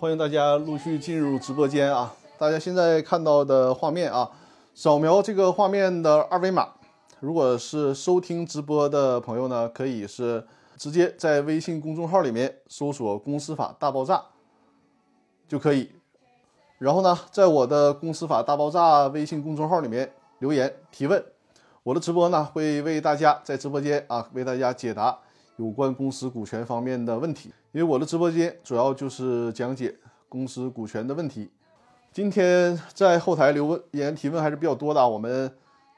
欢迎大家陆续进入直播间啊！大家现在看到的画面啊，扫描这个画面的二维码。如果是收听直播的朋友呢，可以是直接在微信公众号里面搜索“公司法大爆炸”就可以。然后呢，在我的“公司法大爆炸”微信公众号里面留言提问，我的直播呢会为大家在直播间啊为大家解答有关公司股权方面的问题。因为我的直播间主要就是讲解公司股权的问题。今天在后台留言提问还是比较多的，我们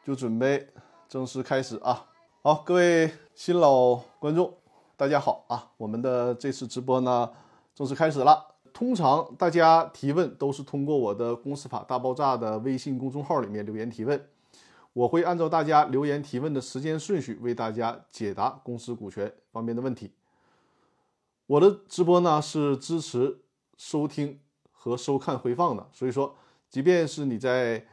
就准备正式开始啊！好，各位新老观众，大家好啊！我们的这次直播呢正式开始了。通常大家提问都是通过我的“公司法大爆炸”的微信公众号里面留言提问，我会按照大家留言提问的时间顺序为大家解答公司股权方面的问题。我的直播呢是支持收听和收看回放的，所以说，即便是你在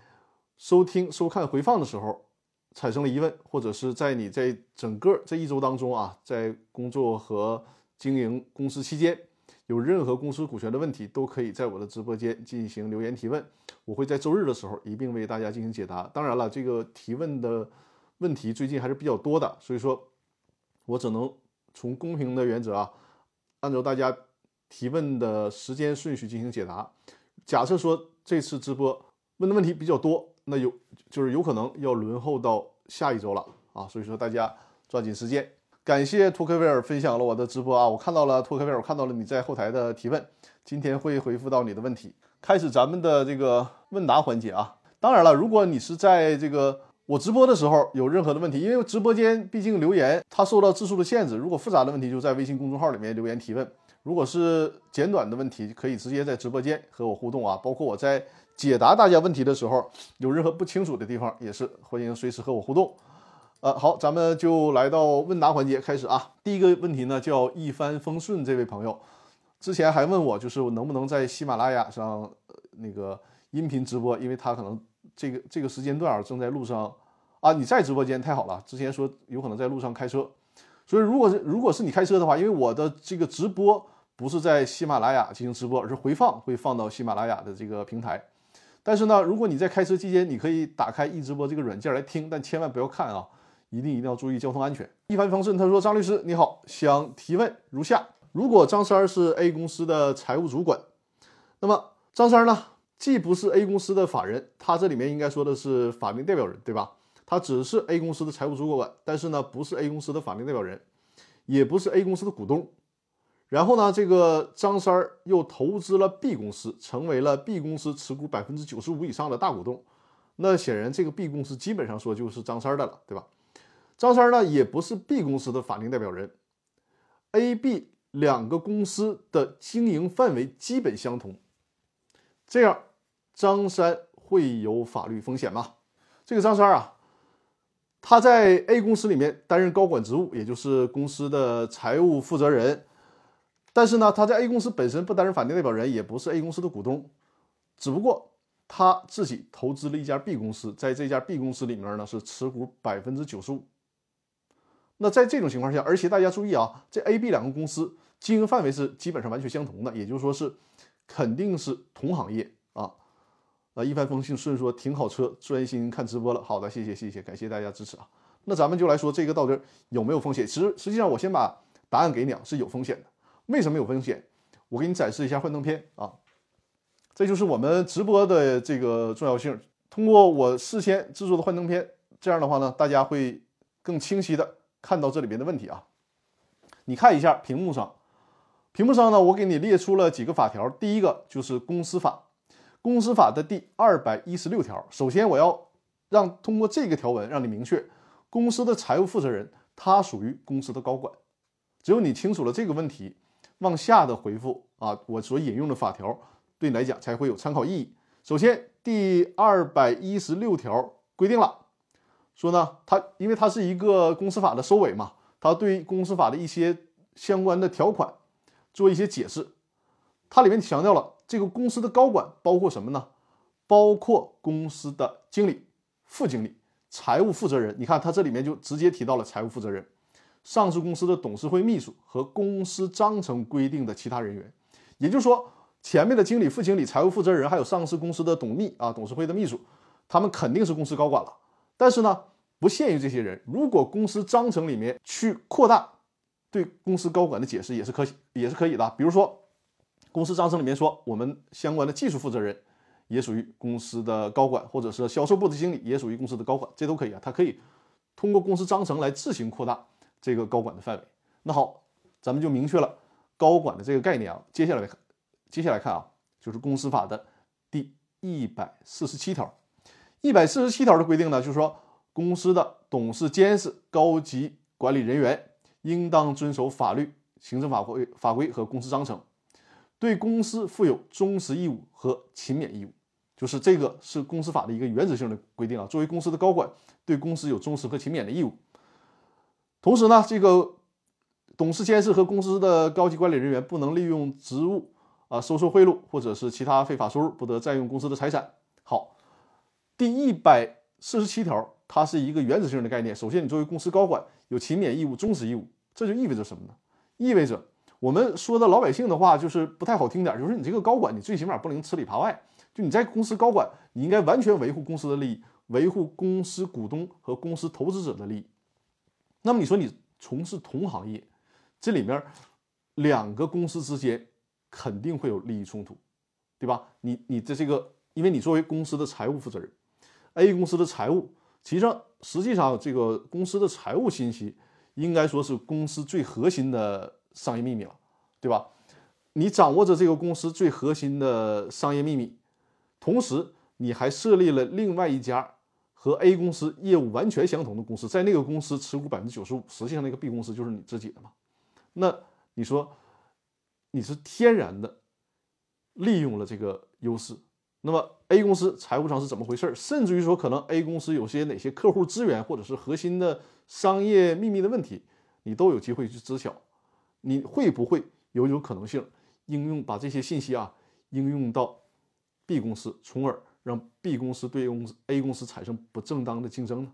收听、收看回放的时候产生了疑问，或者是在你在整个这一周当中啊，在工作和经营公司期间有任何公司股权的问题，都可以在我的直播间进行留言提问，我会在周日的时候一并为大家进行解答。当然了，这个提问的问题最近还是比较多的，所以说，我只能从公平的原则啊。按照大家提问的时间顺序进行解答。假设说这次直播问的问题比较多，那有就是有可能要轮候到下一周了啊。所以说大家抓紧时间。感谢托克维尔分享了我的直播啊，我看到了托克维尔，我看到了你在后台的提问，今天会回复到你的问题。开始咱们的这个问答环节啊。当然了，如果你是在这个我直播的时候有任何的问题，因为直播间毕竟留言它受到字数的限制，如果复杂的问题就在微信公众号里面留言提问；如果是简短的问题，可以直接在直播间和我互动啊。包括我在解答大家问题的时候，有任何不清楚的地方，也是欢迎随时和我互动。呃，好，咱们就来到问答环节开始啊。第一个问题呢，叫一帆风顺这位朋友，之前还问我就是我能不能在喜马拉雅上那个音频直播，因为他可能。这个这个时间段啊，正在路上啊，你在直播间太好了。之前说有可能在路上开车，所以如果是如果是你开车的话，因为我的这个直播不是在喜马拉雅进行直播，而是回放会放到喜马拉雅的这个平台。但是呢，如果你在开车期间，你可以打开易直播这个软件来听，但千万不要看啊，一定一定要注意交通安全。一帆风顺，他说张律师你好，想提问如下：如果张三是 A 公司的财务主管，那么张三呢？既不是 A 公司的法人，他这里面应该说的是法定代表人，对吧？他只是 A 公司的财务主管，但是呢，不是 A 公司的法定代表人，也不是 A 公司的股东。然后呢，这个张三儿又投资了 B 公司，成为了 B 公司持股百分之九十五以上的大股东。那显然，这个 B 公司基本上说就是张三儿的了，对吧？张三儿呢，也不是 B 公司的法定代表人。A、B 两个公司的经营范围基本相同，这样。张三会有法律风险吗？这个张三啊，他在 A 公司里面担任高管职务，也就是公司的财务负责人。但是呢，他在 A 公司本身不担任法定代表人，也不是 A 公司的股东，只不过他自己投资了一家 B 公司，在这家 B 公司里面呢是持股百分之九十五。那在这种情况下，而且大家注意啊，这 A、B 两个公司经营范围是基本上完全相同的，也就是说是肯定是同行业啊。一帆风顺，顺说停好车，专心看直播了。好的，谢谢谢谢，感谢大家支持啊。那咱们就来说这个到底有没有风险？实实际上，我先把答案给你啊，是有风险的。为什么有风险？我给你展示一下幻灯片啊，这就是我们直播的这个重要性。通过我事先制作的幻灯片，这样的话呢，大家会更清晰的看到这里边的问题啊。你看一下屏幕上，屏幕上呢，我给你列出了几个法条，第一个就是公司法。公司法的第二百一十六条，首先我要让通过这个条文让你明确，公司的财务负责人他属于公司的高管。只有你清楚了这个问题，往下的回复啊，我所引用的法条对你来讲才会有参考意义。首先，第二百一十六条规定了，说呢，他因为他是一个公司法的收尾嘛，他对公司法的一些相关的条款做一些解释，它里面强调了。这个公司的高管包括什么呢？包括公司的经理、副经理、财务负责人。你看，他这里面就直接提到了财务负责人、上市公司的董事会秘书和公司章程规定的其他人员。也就是说，前面的经理、副经理、财务负责人，还有上市公司的董秘啊、董事会的秘书，他们肯定是公司高管了。但是呢，不限于这些人，如果公司章程里面去扩大对公司高管的解释，也是可也是可以的。比如说，公司章程里面说，我们相关的技术负责人也属于公司的高管，或者是销售部的经理也属于公司的高管，这都可以啊。他可以通过公司章程来自行扩大这个高管的范围。那好，咱们就明确了高管的这个概念啊。接下来，接下来看啊，就是公司法的第一百四十七条。一百四十七条的规定呢，就是说，公司的董事、监事、高级管理人员应当遵守法律、行政法规、法规和公司章程，对公司负有忠实义务和勤勉义务。就是这个是公司法的一个原则性的规定啊。作为公司的高管，对公司有忠实和勤勉的义务。同时呢，这个董事、监事和公司的高级管理人员不能利用职务啊收受贿赂或者是其他非法收入，不得占用公司的财产。好。第一百四十七条，它是一个原则性的概念。首先，你作为公司高管有勤勉义务、忠实义务，这就意味着什么呢？意味着我们说的老百姓的话，就是不太好听点，就是你这个高管，你最起码不能吃里扒外。就你在公司高管，你应该完全维护公司的利益，维护公司股东和公司投资者的利益。那么你说你从事同行业，这里面两个公司之间肯定会有利益冲突，对吧？你你的这个，因为你作为公司的财务负责人。A 公司的财务，其实实际上这个公司的财务信息应该说是公司最核心的商业秘密了，对吧？你掌握着这个公司最核心的商业秘密，同时你还设立了另外一家和 A 公司业务完全相同的公司，在那个公司持股百分之九十五，实际上那个 B 公司就是你自己的嘛？那你说你是天然的利用了这个优势？那么 A 公司财务上是怎么回事？甚至于说，可能 A 公司有些哪些客户资源，或者是核心的商业秘密的问题，你都有机会去知晓。你会不会有有可能性应用把这些信息啊应用到 B 公司，从而让 B 公司对公司 A 公司产生不正当的竞争呢？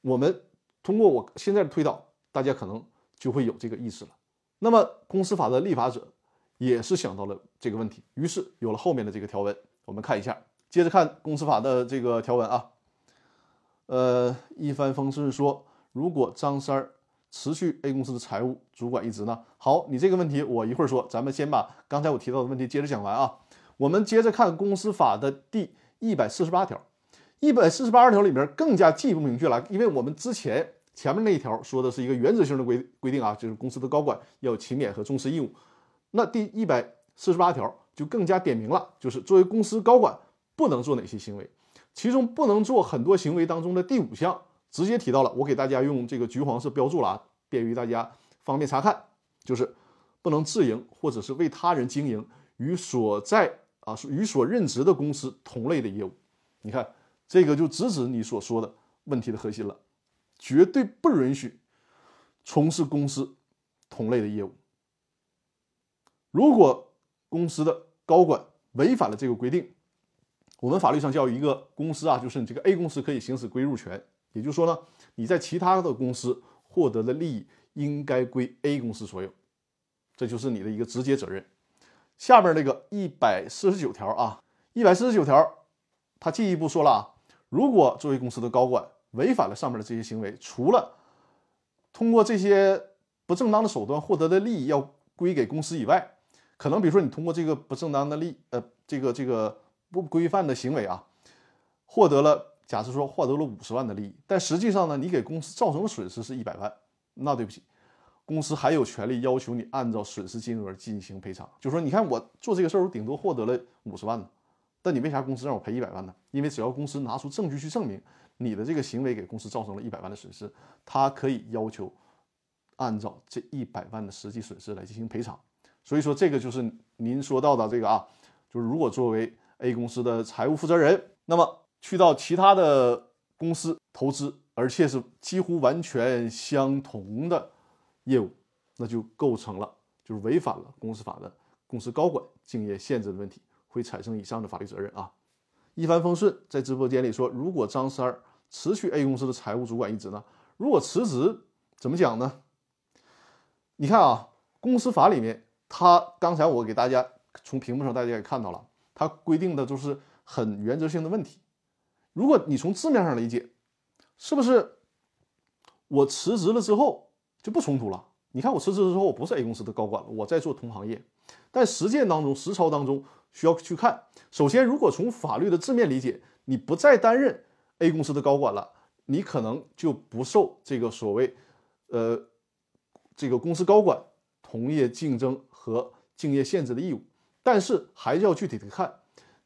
我们通过我现在的推导，大家可能就会有这个意识了。那么公司法的立法者也是想到了这个问题，于是有了后面的这个条文。我们看一下，接着看公司法的这个条文啊。呃，一帆风顺说，如果张三儿辞去 A 公司的财务主管一职呢？好，你这个问题我一会儿说，咱们先把刚才我提到的问题接着讲完啊。我们接着看公司法的第一百四十八条，一百四十八条里面更加进一步明确了，因为我们之前前面那一条说的是一个原则性的规规定啊，就是公司的高管要有勤勉和忠实义务。那第一百四十八条。就更加点明了，就是作为公司高管不能做哪些行为，其中不能做很多行为当中的第五项，直接提到了，我给大家用这个橘黄色标注了啊，便于大家方便查看，就是不能自营或者是为他人经营与所在啊与所任职的公司同类的业务。你看这个就直指你所说的问题的核心了，绝对不允许从事公司同类的业务。如果公司的高管违反了这个规定，我们法律上叫一个公司啊，就是你这个 A 公司可以行使归入权，也就是说呢，你在其他的公司获得的利益应该归 A 公司所有，这就是你的一个直接责任。下面那个一百四十九条啊，一百四十九条，他进一步说了啊，如果作为公司的高管违反了上面的这些行为，除了通过这些不正当的手段获得的利益要归给公司以外，可能比如说你通过这个不正当的利，呃，这个这个不规范的行为啊，获得了，假设说获得了五十万的利益，但实际上呢，你给公司造成的损失是一百万，那对不起，公司还有权利要求你按照损失金额进行赔偿。就说你看我做这个事儿，我顶多获得了五十万呢，但你为啥公司让我赔一百万呢？因为只要公司拿出证据去证明你的这个行为给公司造成了一百万的损失，他可以要求按照这一百万的实际损失来进行赔偿。所以说，这个就是您说到的这个啊，就是如果作为 A 公司的财务负责人，那么去到其他的公司投资，而且是几乎完全相同的业务，那就构成了就是违反了公司法的公司高管竞业限制的问题，会产生以上的法律责任啊。一帆风顺在直播间里说，如果张三儿辞去 A 公司的财务主管一职呢？如果辞职怎么讲呢？你看啊，公司法里面。他刚才我给大家从屏幕上大家也看到了，它规定的都是很原则性的问题。如果你从字面上理解，是不是我辞职了之后就不冲突了？你看我辞职之后，我不是 A 公司的高管了，我在做同行业。但实践当中、实操当中需要去看。首先，如果从法律的字面理解，你不再担任 A 公司的高管了，你可能就不受这个所谓，呃，这个公司高管同业竞争和竞业限制的义务。但是还是要具体的看，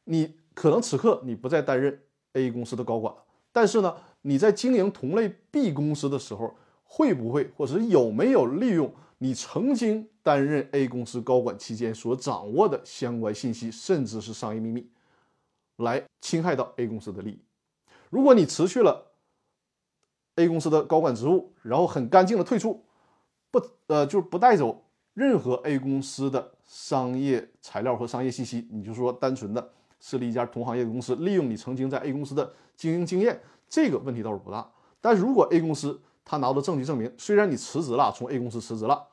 你可能此刻你不再担任 A 公司的高管，但是呢，你在经营同类 B 公司的时候，会不会或者是有没有利用？你曾经担任 A 公司高管期间所掌握的相关信息，甚至是商业秘密，来侵害到 A 公司的利益。如果你辞去了 A 公司的高管职务，然后很干净的退出，不呃就是不带走任何 A 公司的商业材料和商业信息，你就说单纯的设立一家同行业的公司，利用你曾经在 A 公司的经营经验，这个问题倒是不大。但如果 A 公司他拿到证据证明，虽然你辞职了，从 A 公司辞职了。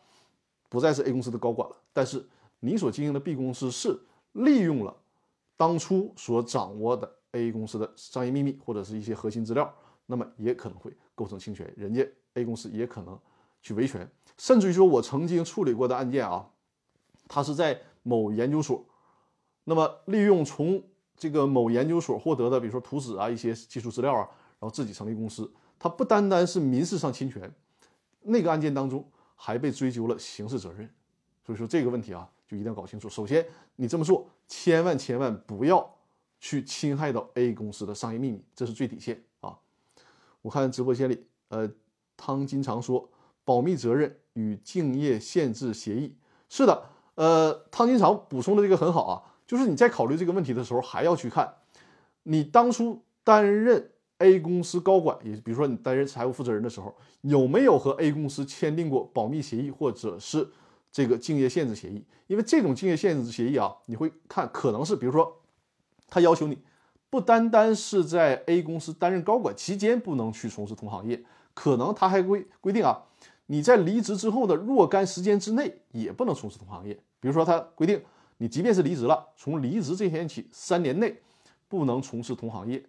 不再是 A 公司的高管了，但是你所经营的 B 公司是利用了当初所掌握的 A 公司的商业秘密或者是一些核心资料，那么也可能会构成侵权，人家 A 公司也可能去维权，甚至于说我曾经处理过的案件啊，他是在某研究所，那么利用从这个某研究所获得的，比如说图纸啊一些技术资料啊，然后自己成立公司，他不单单是民事上侵权，那个案件当中。还被追究了刑事责任，所以说这个问题啊，就一定要搞清楚。首先，你这么做，千万千万不要去侵害到 A 公司的商业秘密，这是最底线啊。我看直播间里，呃，汤金常说，保密责任与竞业限制协议，是的，呃，汤金常补充的这个很好啊，就是你在考虑这个问题的时候，还要去看你当初担任。A 公司高管，也比如说你担任财务负责人的时候，有没有和 A 公司签订过保密协议，或者是这个竞业限制协议？因为这种竞业限制协议啊，你会看可能是，比如说他要求你不单单是在 A 公司担任高管期间不能去从事同行业，可能他还规规定啊，你在离职之后的若干时间之内也不能从事同行业。比如说他规定你即便是离职了，从离职这天起三年内不能从事同行业。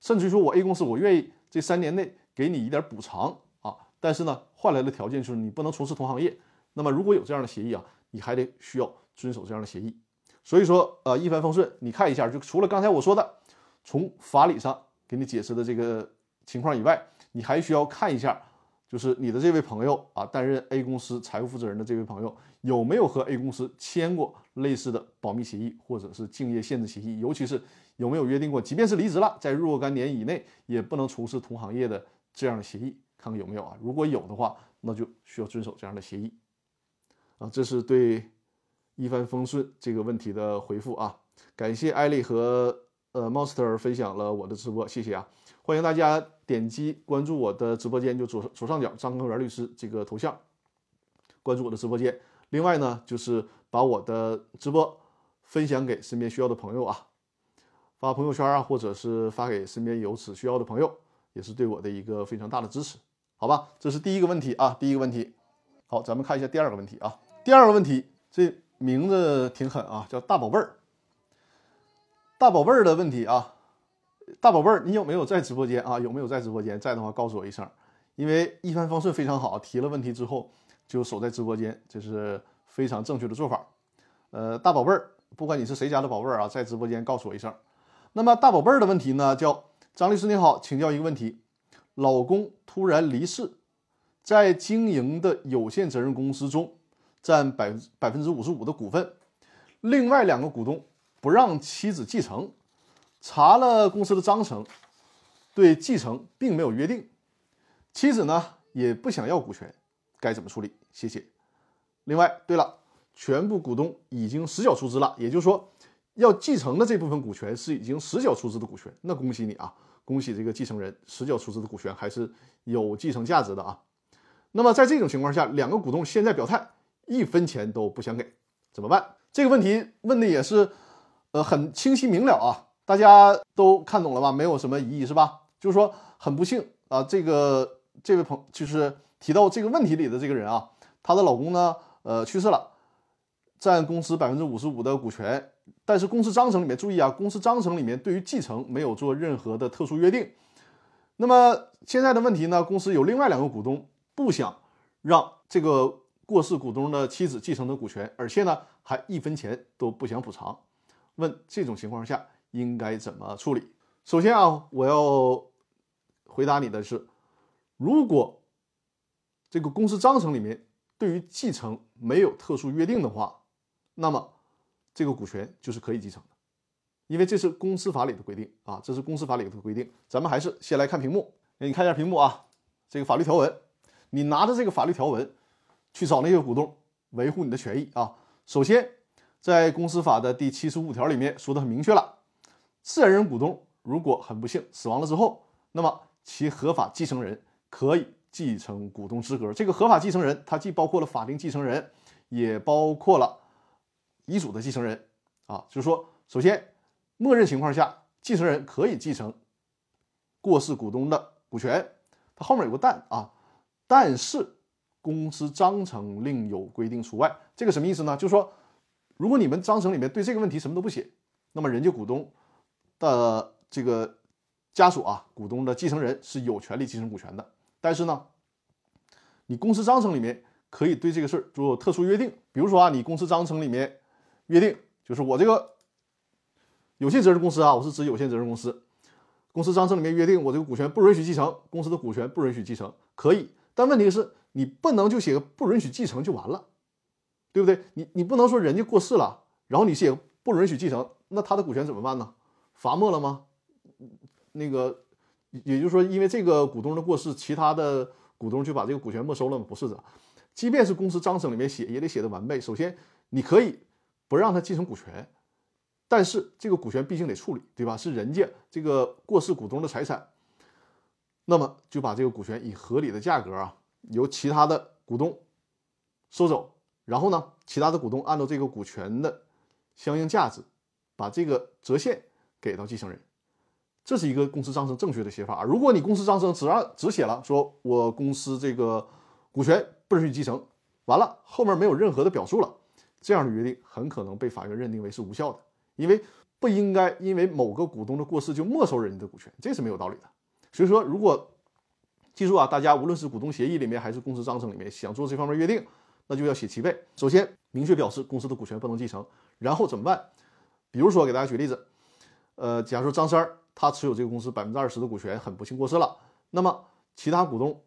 甚至于说，我 A 公司我愿意这三年内给你一点补偿啊，但是呢，换来的条件就是你不能从事同行业。那么如果有这样的协议啊，你还得需要遵守这样的协议。所以说，呃，一帆风顺，你看一下，就除了刚才我说的从法理上给你解释的这个情况以外，你还需要看一下，就是你的这位朋友啊，担任 A 公司财务负责人的这位朋友有没有和 A 公司签过类似的保密协议或者是竞业限制协议，尤其是。有没有约定过，即便是离职了，在若干年以内也不能从事同行业的这样的协议？看看有没有啊？如果有的话，那就需要遵守这样的协议啊。这是对一帆风顺这个问题的回复啊。感谢艾丽和呃 Monster 分享了我的直播，谢谢啊！欢迎大家点击关注我的直播间，就左左上角张根元律师这个头像，关注我的直播间。另外呢，就是把我的直播分享给身边需要的朋友啊。发朋友圈啊，或者是发给身边有此需要的朋友，也是对我的一个非常大的支持，好吧？这是第一个问题啊，第一个问题。好，咱们看一下第二个问题啊。第二个问题，这名字挺狠啊，叫大宝贝儿。大宝贝儿的问题啊，大宝贝儿，你有没有在直播间啊？有没有在直播间？在的话告诉我一声，因为一帆风顺非常好，提了问题之后就守在直播间，这是非常正确的做法。呃，大宝贝儿，不管你是谁家的宝贝儿啊，在直播间告诉我一声。那么大宝贝儿的问题呢？叫张律师你好，请教一个问题：老公突然离世，在经营的有限责任公司中占百百分之五十五的股份，另外两个股东不让妻子继承，查了公司的章程，对继承并没有约定，妻子呢也不想要股权，该怎么处理？谢谢。另外，对了，全部股东已经实缴出资了，也就是说。要继承的这部分股权是已经实缴出资的股权，那恭喜你啊，恭喜这个继承人实缴出资的股权还是有继承价值的啊。那么在这种情况下，两个股东现在表态一分钱都不想给，怎么办？这个问题问的也是，呃，很清晰明了啊，大家都看懂了吧？没有什么疑义是吧？就是说很不幸啊，这个这位朋就是提到这个问题里的这个人啊，她的老公呢，呃，去世了。占公司百分之五十五的股权，但是公司章程里面注意啊，公司章程里面对于继承没有做任何的特殊约定。那么现在的问题呢，公司有另外两个股东不想让这个过世股东的妻子继承的股权，而且呢还一分钱都不想补偿。问这种情况下应该怎么处理？首先啊，我要回答你的是，如果这个公司章程里面对于继承没有特殊约定的话，那么这个股权就是可以继承的，因为这是公司法里的规定啊，这是公司法里的规定。咱们还是先来看屏幕，给你看一下屏幕啊，这个法律条文，你拿着这个法律条文去找那些股东维护你的权益啊。首先，在公司法的第七十五条里面说的很明确了，自然人股东如果很不幸死亡了之后，那么其合法继承人可以继承股东资格。这个合法继承人，它既包括了法定继承人，也包括了。遗嘱的继承人啊，就是说，首先，默认情况下，继承人可以继承过世股东的股权，它后面有个但啊，但是公司章程另有规定除外。这个什么意思呢？就是说，如果你们章程里面对这个问题什么都不写，那么人家股东的这个家属啊，股东的继承人是有权利继承股权的。但是呢，你公司章程里面可以对这个事儿做特殊约定，比如说啊，你公司章程里面。约定就是我这个有限责任公司啊，我是指有限责任公司。公司章程里面约定，我这个股权不允许继承，公司的股权不允许继承，可以。但问题是，你不能就写个不允许继承就完了，对不对？你你不能说人家过世了，然后你写不允许继承，那他的股权怎么办呢？罚没了吗？那个，也就是说，因为这个股东的过世，其他的股东就把这个股权没收了吗？不是的，即便是公司章程里面写，也得写的完备。首先，你可以。不让他继承股权，但是这个股权毕竟得处理，对吧？是人家这个过世股东的财产，那么就把这个股权以合理的价格啊，由其他的股东收走，然后呢，其他的股东按照这个股权的相应价值，把这个折现给到继承人，这是一个公司章程正确的写法。如果你公司章程只让只写了说我公司这个股权不允许继承，完了后面没有任何的表述了。这样的约定很可能被法院认定为是无效的，因为不应该因为某个股东的过世就没收人家的股权，这是没有道理的。所以说，如果记住啊，大家无论是股东协议里面还是公司章程里面想做这方面约定，那就要写齐备。首先明确表示公司的股权不能继承，然后怎么办？比如说给大家举例子，呃，假如说张三儿他持有这个公司百分之二十的股权，很不幸过世了，那么其他股东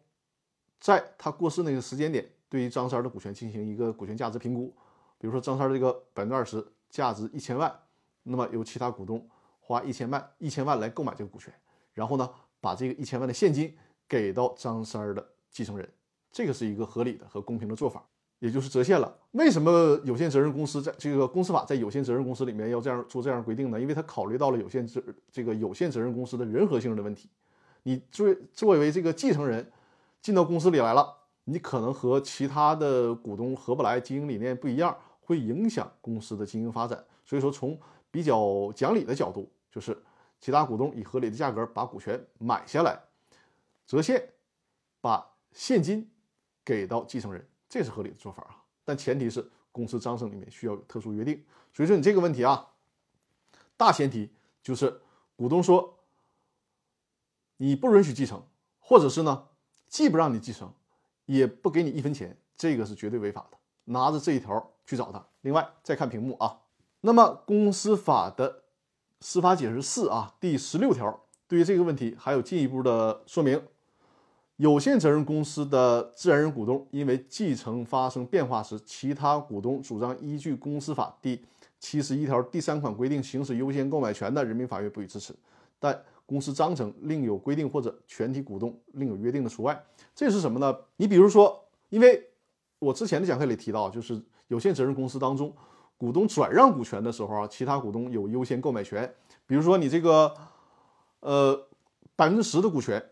在他过世那个时间点，对于张三儿的股权进行一个股权价值评估。比如说张三儿这个百分之二十价值一千万，那么由其他股东花一千万一千万来购买这个股权，然后呢把这个一千万的现金给到张三儿的继承人，这个是一个合理的和公平的做法，也就是折现了。为什么有限责任公司在这个公司法在有限责任公司里面要这样做这样规定呢？因为它考虑到了有限责这个有限责任公司的人和性的问题。你作作为这个继承人进到公司里来了，你可能和其他的股东合不来，经营理念不一样。会影响公司的经营发展，所以说从比较讲理的角度，就是其他股东以合理的价格把股权买下来，折现，把现金给到继承人，这是合理的做法啊。但前提是公司章程里面需要有特殊约定。所以说你这个问题啊，大前提就是股东说你不允许继承，或者是呢既不让你继承，也不给你一分钱，这个是绝对违法的。拿着这一条去找他。另外，再看屏幕啊。那么，公司法的司法解释四啊，第十六条对于这个问题还有进一步的说明：有限责任公司的自然人股东因为继承发生变化时，其他股东主张依据公司法第七十一条第三款规定行使优先购买权的，人民法院不予支持。但公司章程另有规定或者全体股东另有约定的除外。这是什么呢？你比如说，因为我之前的讲课里提到，就是有限责任公司当中，股东转让股权的时候啊，其他股东有优先购买权。比如说你这个，呃，百分之十的股权，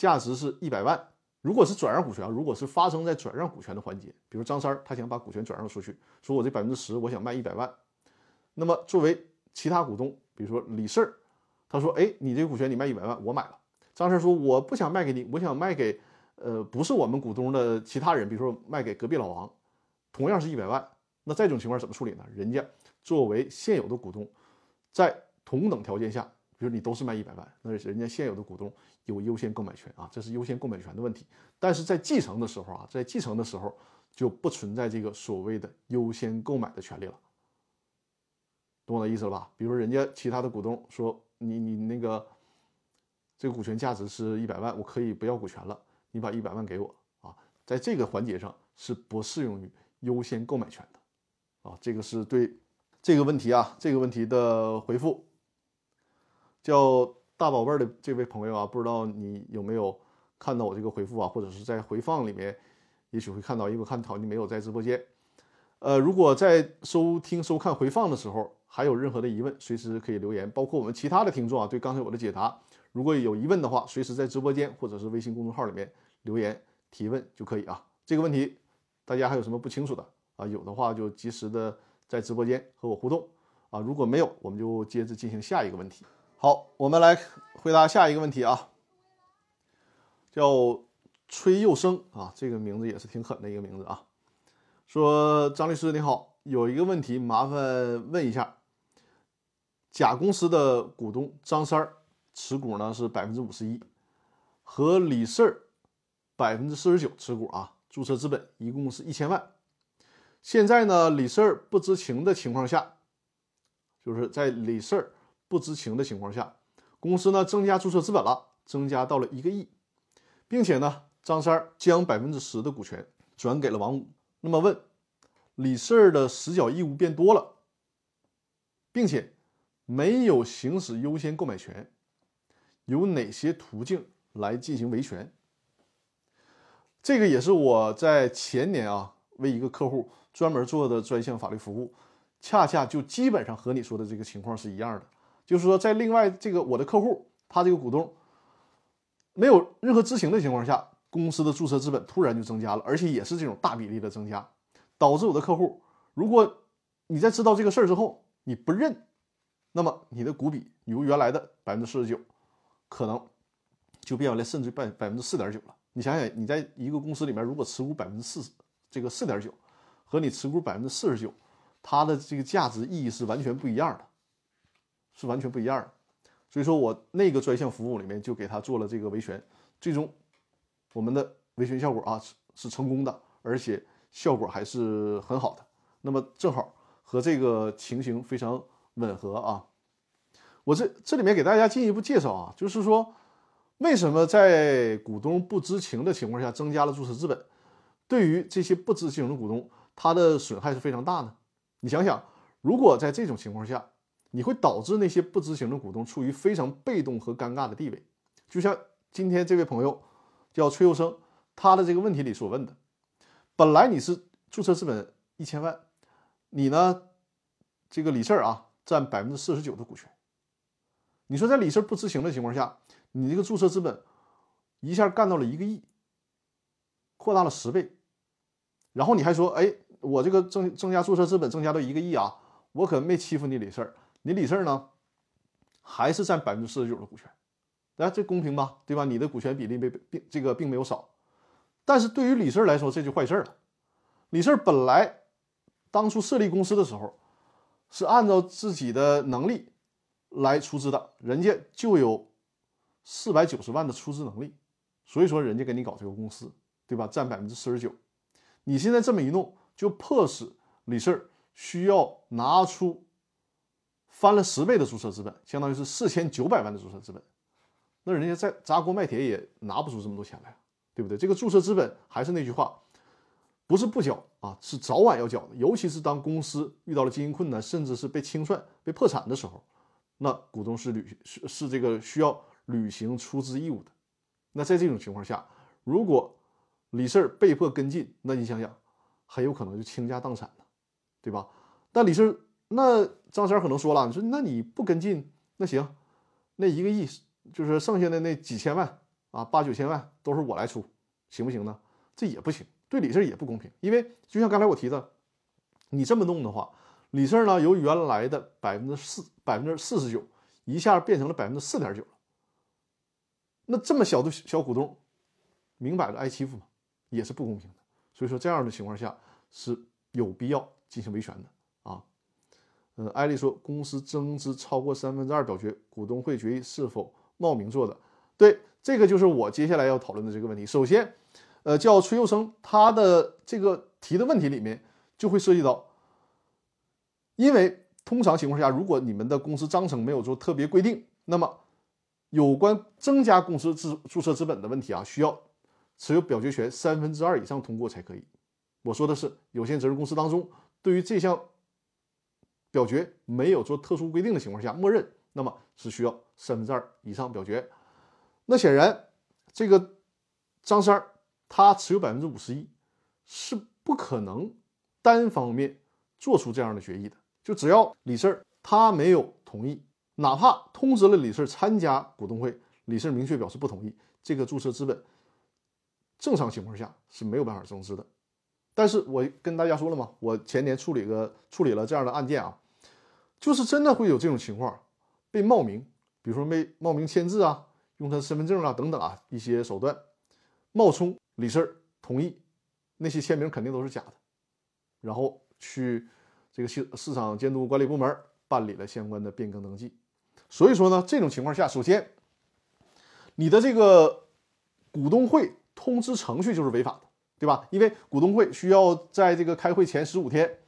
价值是一百万。如果是转让股权，如果是发生在转让股权的环节，比如张三他想把股权转让出去，说我这百分之十我想卖一百万，那么作为其他股东，比如说李四儿，他说，哎，你这个股权你卖一百万，我买了。张三说，我不想卖给你，我想卖给。呃，不是我们股东的其他人，比如说卖给隔壁老王，同样是一百万，那这种情况怎么处理呢？人家作为现有的股东，在同等条件下，比如你都是卖一百万，那人家现有的股东有优先购买权啊，这是优先购买权的问题。但是在继承的时候啊，在继承的时候就不存在这个所谓的优先购买的权利了，懂我的意思了吧？比如人家其他的股东说你你那个这个股权价值是一百万，我可以不要股权了，你把一百万给我啊，在这个环节上是不适用于优先购买权的。啊，这个是对这个问题啊，这个问题的回复。叫大宝贝儿的这位朋友啊，不知道你有没有看到我这个回复啊，或者是在回放里面，也许会看到，因为我看到你没有在直播间。呃，如果在收听收看回放的时候还有任何的疑问，随时可以留言。包括我们其他的听众啊，对刚才我的解答，如果有疑问的话，随时在直播间或者是微信公众号里面留言提问就可以啊。这个问题大家还有什么不清楚的？啊，有的话就及时的在直播间和我互动啊，如果没有，我们就接着进行下一个问题。好，我们来回答下一个问题啊，叫崔佑生啊，这个名字也是挺狠的一个名字啊。说张律师你好，有一个问题麻烦问一下，甲公司的股东张三儿持股呢是百分之五十一，和李四儿百分之四十九持股啊，注册资本一共是一千万。现在呢，李四儿不知情的情况下，就是在李四儿不知情的情况下，公司呢增加注册资本了，增加到了一个亿，并且呢，张三将百分之十的股权转给了王五。那么问，李四儿的实缴义务变多了，并且没有行使优先购买权，有哪些途径来进行维权？这个也是我在前年啊为一个客户。专门做的专项法律服务，恰恰就基本上和你说的这个情况是一样的。就是说，在另外这个我的客户，他这个股东没有任何知情的情况下，公司的注册资本突然就增加了，而且也是这种大比例的增加，导致我的客户，如果你在知道这个事儿之后你不认，那么你的股比由原来的百分之四十九，可能就变为了甚至百百分之四点九了。你想想，你在一个公司里面，如果持股百分之四这个四点九。和你持股百分之四十九，它的这个价值意义是完全不一样的，是完全不一样的。所以说我那个专项服务里面就给他做了这个维权，最终我们的维权效果啊是是成功的，而且效果还是很好的。那么正好和这个情形非常吻合啊。我这这里面给大家进一步介绍啊，就是说为什么在股东不知情的情况下增加了注册资本，对于这些不知情的股东。它的损害是非常大的。你想想，如果在这种情况下，你会导致那些不知情的股东处于非常被动和尴尬的地位。就像今天这位朋友叫崔佑生，他的这个问题里所问的，本来你是注册资本一千万，你呢，这个李四啊占百分之四十九的股权。你说在李四不知情的情况下，你这个注册资本一下干到了一个亿，扩大了十倍，然后你还说，哎。我这个增增加注册资本增加到一个亿啊，我可没欺负你李四儿，你李四儿呢，还是占百分之四十九的股权，那这公平吧？对吧？你的股权比例没并这个并没有少，但是对于李四儿来说这就坏事了。李四儿本来当初设立公司的时候，是按照自己的能力来出资的，人家就有四百九十万的出资能力，所以说人家给你搞这个公司，对吧？占百分之四十九，你现在这么一弄。就迫使李四儿需要拿出翻了十倍的注册资本，相当于是四千九百万的注册资本。那人家在砸锅卖铁也拿不出这么多钱来，对不对？这个注册资本还是那句话，不是不缴啊，是早晚要缴的。尤其是当公司遇到了经营困难，甚至是被清算、被破产的时候，那股东是履是是这个需要履行出资义务的。那在这种情况下，如果李四儿被迫跟进，那你想想。很有可能就倾家荡产了，对吧？但李四那张三可能说了，你说那你不跟进，那行，那一个亿就是剩下的那几千万啊，八九千万都是我来出，行不行呢？这也不行，对李四也不公平，因为就像刚才我提的，你这么弄的话，李四呢由原来的百分之四百分之四十九一下变成了百分之四点九了，那这么小的小股东，明摆着挨欺负嘛，也是不公平的。所以说，这样的情况下是有必要进行维权的。嗯，艾丽说，公司增资超过三分之二表决，股东会决议是否冒名做的？对，这个就是我接下来要讨论的这个问题。首先，呃，叫崔佑生，他的这个提的问题里面就会涉及到，因为通常情况下，如果你们的公司章程没有做特别规定，那么有关增加公司资注册资本的问题啊，需要持有表决权三分之二以上通过才可以。我说的是有限责任公司当中，对于这项表决没有做特殊规定的情况下，默认那么是需要三分之二以上表决。那显然，这个张三儿他持有百分之五十一，是不可能单方面做出这样的决议的。就只要李四儿他没有同意，哪怕通知了李四儿参加股东会，李四儿明确表示不同意，这个注册资本正常情况下是没有办法增资的。但是我跟大家说了嘛，我前年处理个处理了这样的案件啊，就是真的会有这种情况，被冒名，比如说被冒名签字啊，用他身份证啊等等啊一些手段，冒充李四同意，那些签名肯定都是假的，然后去这个市市场监督管理部门办理了相关的变更登记。所以说呢，这种情况下，首先你的这个股东会通知程序就是违法的。对吧？因为股东会需要在这个开会前十五天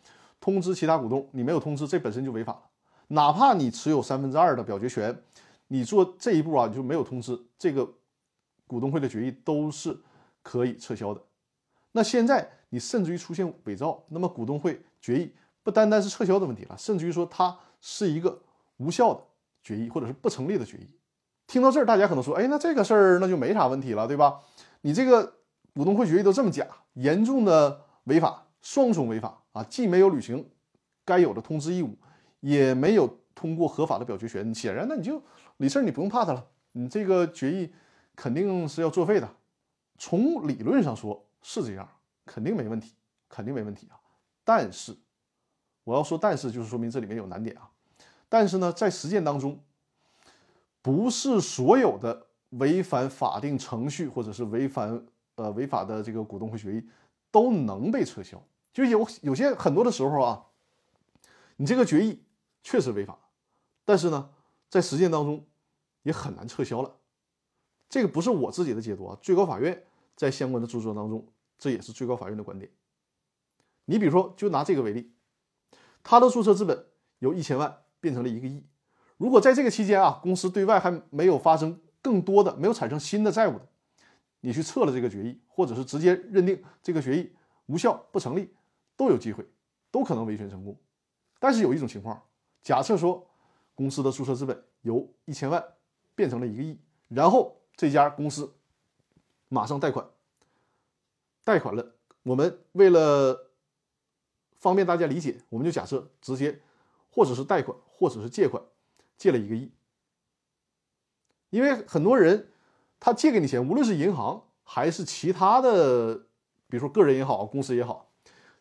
通知其他股东，你没有通知，这本身就违法了。哪怕你持有三分之二的表决权，你做这一步啊，你就没有通知，这个股东会的决议都是可以撤销的。那现在你甚至于出现伪造，那么股东会决议不单单是撤销的问题了，甚至于说它是一个无效的决议，或者是不成立的决议。听到这儿，大家可能说，哎，那这个事儿那就没啥问题了，对吧？你这个。股东会决议都这么假，严重的违法，双重违法啊！既没有履行该有的通知义务，也没有通过合法的表决权。显然，那你就李四，你不用怕他了，你这个决议肯定是要作废的。从理论上说是这样，肯定没问题，肯定没问题啊！但是，我要说但是，就是说明这里面有难点啊。但是呢，在实践当中，不是所有的违反法定程序或者是违反。呃，违法的这个股东会决议都能被撤销，就有有些很多的时候啊，你这个决议确实违法，但是呢，在实践当中也很难撤销了。这个不是我自己的解读啊，最高法院在相关的著作当中，这也是最高法院的观点。你比如说，就拿这个为例，他的注册资本由一千万变成了一个亿，如果在这个期间啊，公司对外还没有发生更多的、没有产生新的债务的。你去撤了这个决议，或者是直接认定这个决议无效不成立，都有机会，都可能维权成功。但是有一种情况，假设说公司的注册资本由一千万变成了一个亿，然后这家公司马上贷款，贷款了。我们为了方便大家理解，我们就假设直接或者是贷款，或者是借款，借了一个亿，因为很多人。他借给你钱，无论是银行还是其他的，比如说个人也好，公司也好，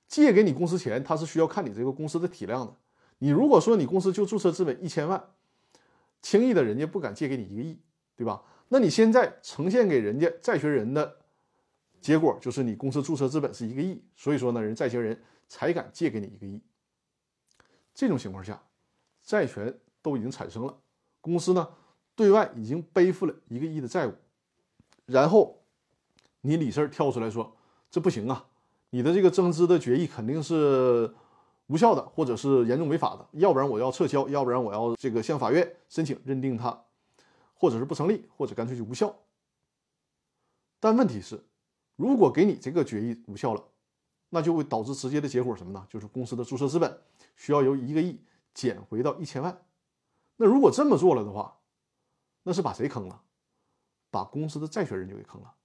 借给你公司钱，他是需要看你这个公司的体量的。你如果说你公司就注册资本一千万，轻易的人家不敢借给你一个亿，对吧？那你现在呈现给人家债权人的结果就是你公司注册资本是一个亿，所以说呢，人债权人才敢借给你一个亿。这种情况下，债权都已经产生了，公司呢对外已经背负了一个亿的债务。然后，你李四跳出来说：“这不行啊，你的这个增资的决议肯定是无效的，或者是严重违法的，要不然我要撤销，要不然我要这个向法院申请认定它，或者是不成立，或者干脆就无效。”但问题是，如果给你这个决议无效了，那就会导致直接的结果什么呢？就是公司的注册资本需要由一个亿减回到一千万。那如果这么做了的话，那是把谁坑了？把公司的债权人就给坑了，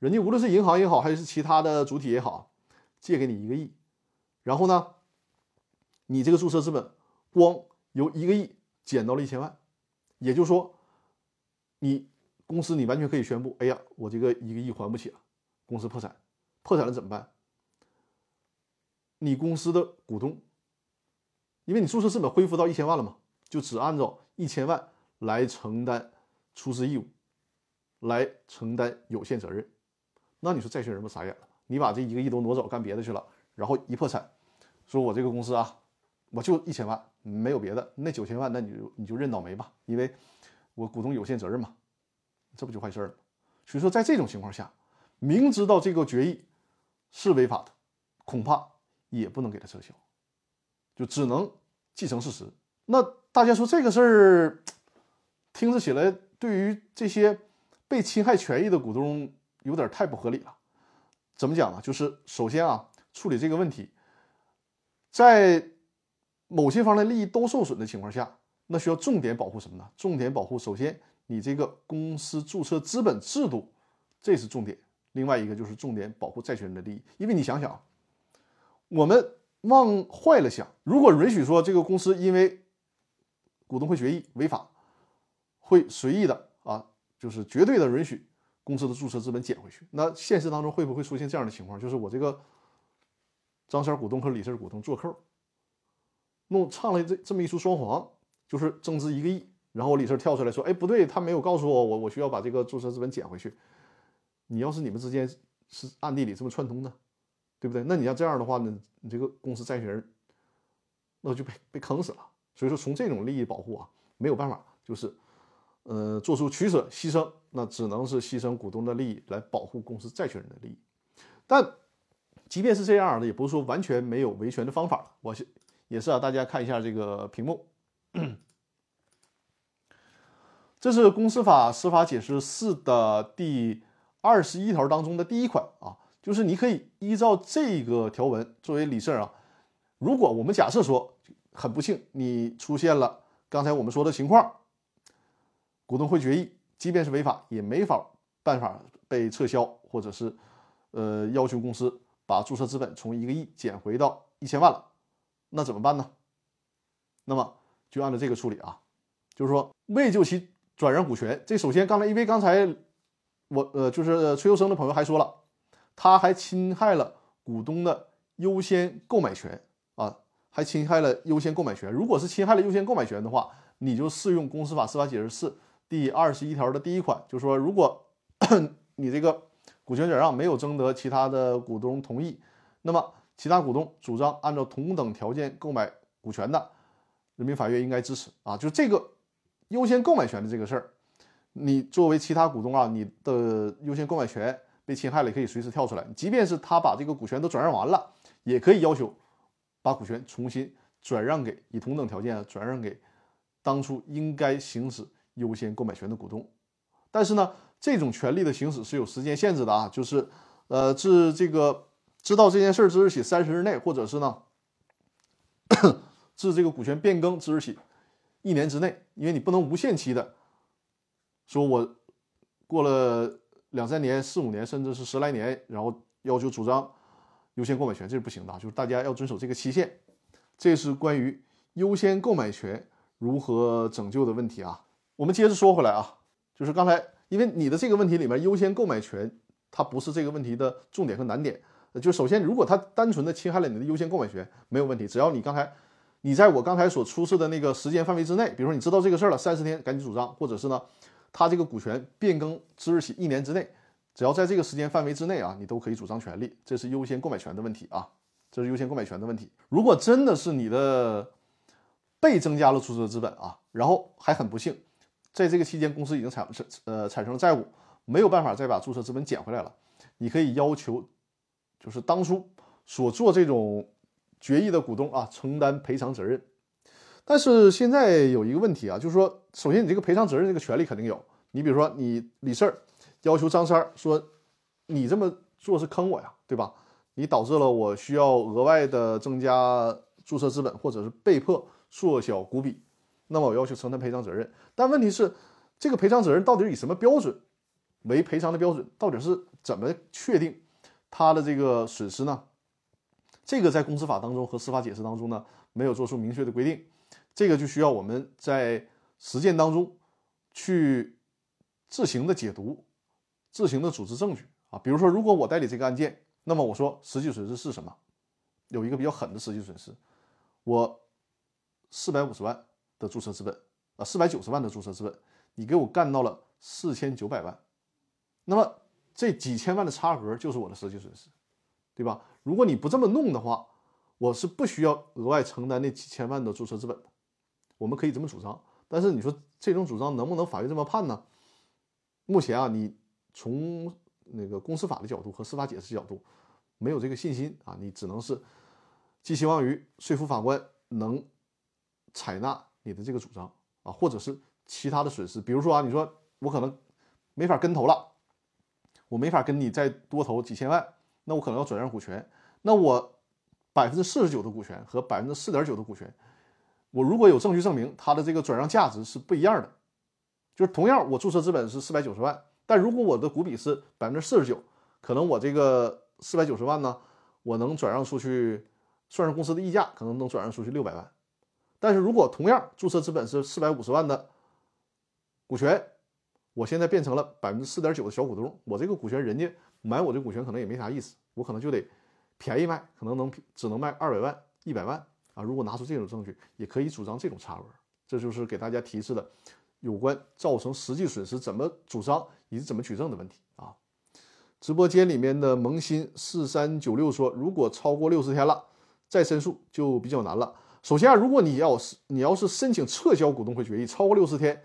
人家无论是银行也好，还是其他的主体也好，借给你一个亿，然后呢，你这个注册资本光由一个亿减到了一千万，也就是说，你公司你完全可以宣布，哎呀，我这个一个亿还不起了，公司破产，破产了怎么办？你公司的股东，因为你注册资本恢复到一千万了嘛，就只按照一千万来承担出资义务。来承担有限责任，那你说债权人不傻眼了？你把这一个亿都挪走干别的去了，然后一破产，说我这个公司啊，我就一千万，没有别的，那九千万那你就你就认倒霉吧，因为我股东有限责任嘛，这不就坏事了？所以说在这种情况下，明知道这个决议是违法的，恐怕也不能给他撤销，就只能继承事实。那大家说这个事儿听着起来，对于这些被侵害权益的股东有点太不合理了。怎么讲呢？就是首先啊，处理这个问题，在某些方的利益都受损的情况下，那需要重点保护什么呢？重点保护首先你这个公司注册资本制度，这是重点。另外一个就是重点保护债权人的利益，因为你想想，我们往坏了想，如果允许说这个公司因为股东会决议违法，会随意的啊，就是绝对的允许公司的注册资本减回去。那现实当中会不会出现这样的情况？就是我这个张三股东和李四股东做扣，弄唱了这这么一出双簧，就是增资一个亿，然后李四跳出来说：“哎，不对，他没有告诉我，我我需要把这个注册资本减回去。你要是你们之间是暗地里这么串通的，对不对？那你要这样的话呢，你这个公司债权人那就被被坑死了。”所以说，从这种利益保护啊，没有办法，就是，呃，做出取舍牺牲，那只能是牺牲股东的利益来保护公司债权人的利益。但即便是这样的，也不是说完全没有维权的方法。我是也是啊，大家看一下这个屏幕，这是公司法司法解释四的第二十一条当中的第一款啊，就是你可以依照这个条文作为理事啊，如果我们假设说。很不幸，你出现了刚才我们说的情况，股东会决议即便是违法，也没法办法被撤销，或者是呃要求公司把注册资本从一个亿减回到一千万了，那怎么办呢？那么就按照这个处理啊，就是说未就其转让股权，这首先刚才因为刚才我呃就是崔优生的朋友还说了，他还侵害了股东的优先购买权啊。还侵害了优先购买权。如果是侵害了优先购买权的话，你就适用公司法司法解释四第二十一条的第一款，就说，如果 你这个股权转让没有征得其他的股东同意，那么其他股东主张按照同等条件购买股权的，人民法院应该支持啊。就这个优先购买权的这个事儿，你作为其他股东啊，你的优先购买权被侵害了，可以随时跳出来。即便是他把这个股权都转让完了，也可以要求。把股权重新转让给以同等条件转让给当初应该行使优先购买权的股东，但是呢，这种权利的行使是有时间限制的啊，就是呃，自这个知道这件事之日起三十日内，或者是呢，自这个股权变更之日起一年之内，因为你不能无限期的说我过了两三年、四五年，甚至是十来年，然后要求主张。优先购买权这是不行的啊，就是大家要遵守这个期限。这是关于优先购买权如何拯救的问题啊。我们接着说回来啊，就是刚才因为你的这个问题里面，优先购买权它不是这个问题的重点和难点。就首先，如果它单纯的侵害了你的优先购买权，没有问题，只要你刚才你在我刚才所出示的那个时间范围之内，比如说你知道这个事儿了，三十天赶紧主张，或者是呢，它这个股权变更之日起一年之内。只要在这个时间范围之内啊，你都可以主张权利，这是优先购买权的问题啊，这是优先购买权的问题。如果真的是你的被增加了注册资本啊，然后还很不幸，在这个期间公司已经产生呃产生了债务，没有办法再把注册资本减回来了，你可以要求就是当初所做这种决议的股东啊承担赔偿责任。但是现在有一个问题啊，就是说，首先你这个赔偿责任这个权利肯定有，你比如说你李四儿。要求张三儿说：“你这么做是坑我呀，对吧？你导致了我需要额外的增加注册资本，或者是被迫缩小股比，那么我要求承担赔偿责任。但问题是，这个赔偿责任到底以什么标准为赔偿的标准？到底是怎么确定他的这个损失呢？这个在公司法当中和司法解释当中呢，没有做出明确的规定。这个就需要我们在实践当中去自行的解读。”自行的组织证据啊，比如说，如果我代理这个案件，那么我说实际损失是什么？有一个比较狠的实际损失，我四百五十万的注册资本啊，四百九十万的注册资本，你给我干到了四千九百万，那么这几千万的差额就是我的实际损失，对吧？如果你不这么弄的话，我是不需要额外承担那几千万的注册资本的，我们可以这么主张。但是你说这种主张能不能法院这么判呢？目前啊，你从那个公司法的角度和司法解释角度，没有这个信心啊，你只能是寄希望于说服法官能采纳你的这个主张啊，或者是其他的损失，比如说啊，你说我可能没法跟投了，我没法跟你再多投几千万，那我可能要转让股权，那我百分之四十九的股权和百分之四点九的股权，我如果有证据证明它的这个转让价值是不一样的。就是同样，我注册资本是四百九十万，但如果我的股比是百分之四十九，可能我这个四百九十万呢，我能转让出去，算上公司的溢价，可能能转让出去六百万。但是如果同样注册资本是四百五十万的股权，我现在变成了百分之四点九的小股东，我这个股权人家买我这股权可能也没啥意思，我可能就得便宜卖，可能能只能卖二百万、一百万啊。如果拿出这种证据，也可以主张这种差额。这就是给大家提示的。有关造成实际损失怎么主张以及怎么举证的问题啊！直播间里面的萌新四三九六说，如果超过六十天了，再申诉就比较难了。首先啊，如果你要是你要是申请撤销股东会决议，超过六十天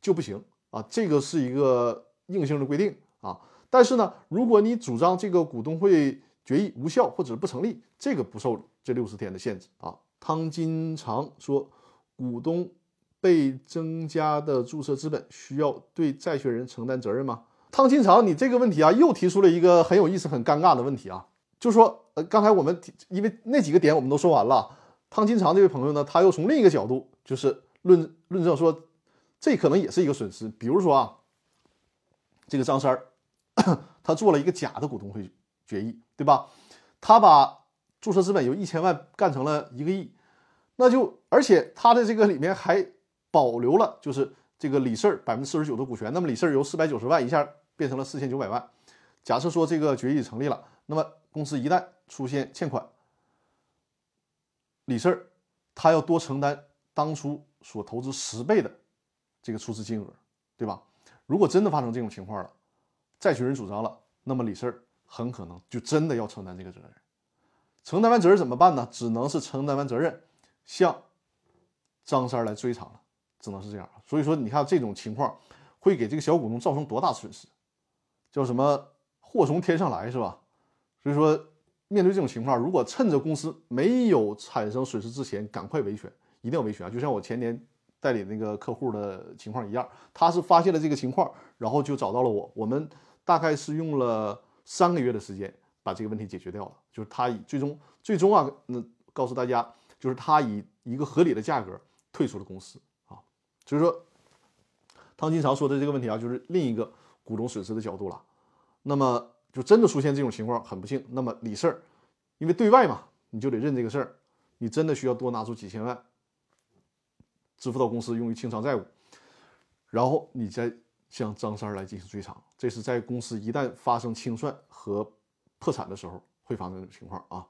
就不行啊，这个是一个硬性的规定啊。但是呢，如果你主张这个股东会决议无效或者不成立，这个不受这六十天的限制啊。汤金长说，股东。被增加的注册资本需要对债权人承担责任吗？汤金长，你这个问题啊，又提出了一个很有意思、很尴尬的问题啊，就说，呃，刚才我们因为那几个点我们都说完了，汤金长这位朋友呢，他又从另一个角度，就是论论证说，这可能也是一个损失。比如说啊，这个张三儿，他做了一个假的股东会决议，对吧？他把注册资本由一千万干成了一个亿，那就而且他的这个里面还。保留了就是这个李四百分之四十九的股权，那么李四由四百九十万一下变成了四千九百万。假设说这个决议成立了，那么公司一旦出现欠款，李四儿他要多承担当初所投资十倍的这个出资金额，对吧？如果真的发生这种情况了，债权人主张了，那么李四儿很可能就真的要承担这个责任。承担完责任怎么办呢？只能是承担完责任，向张三来追偿了。只能是这样，所以说你看这种情况会给这个小股东造成多大损失？叫什么祸从天上来是吧？所以说面对这种情况，如果趁着公司没有产生损失之前赶快维权，一定要维权啊！就像我前年代理那个客户的情况一样，他是发现了这个情况，然后就找到了我，我们大概是用了三个月的时间把这个问题解决掉了。就是他以最终最终啊，那告诉大家，就是他以一个合理的价格退出了公司啊。所以说，汤金常说的这个问题啊，就是另一个股东损失的角度了。那么，就真的出现这种情况，很不幸。那么李四儿，因为对外嘛，你就得认这个事儿，你真的需要多拿出几千万支付到公司，用于清偿债务，然后你再向张三来进行追偿。这是在公司一旦发生清算和破产的时候会发生的情况啊。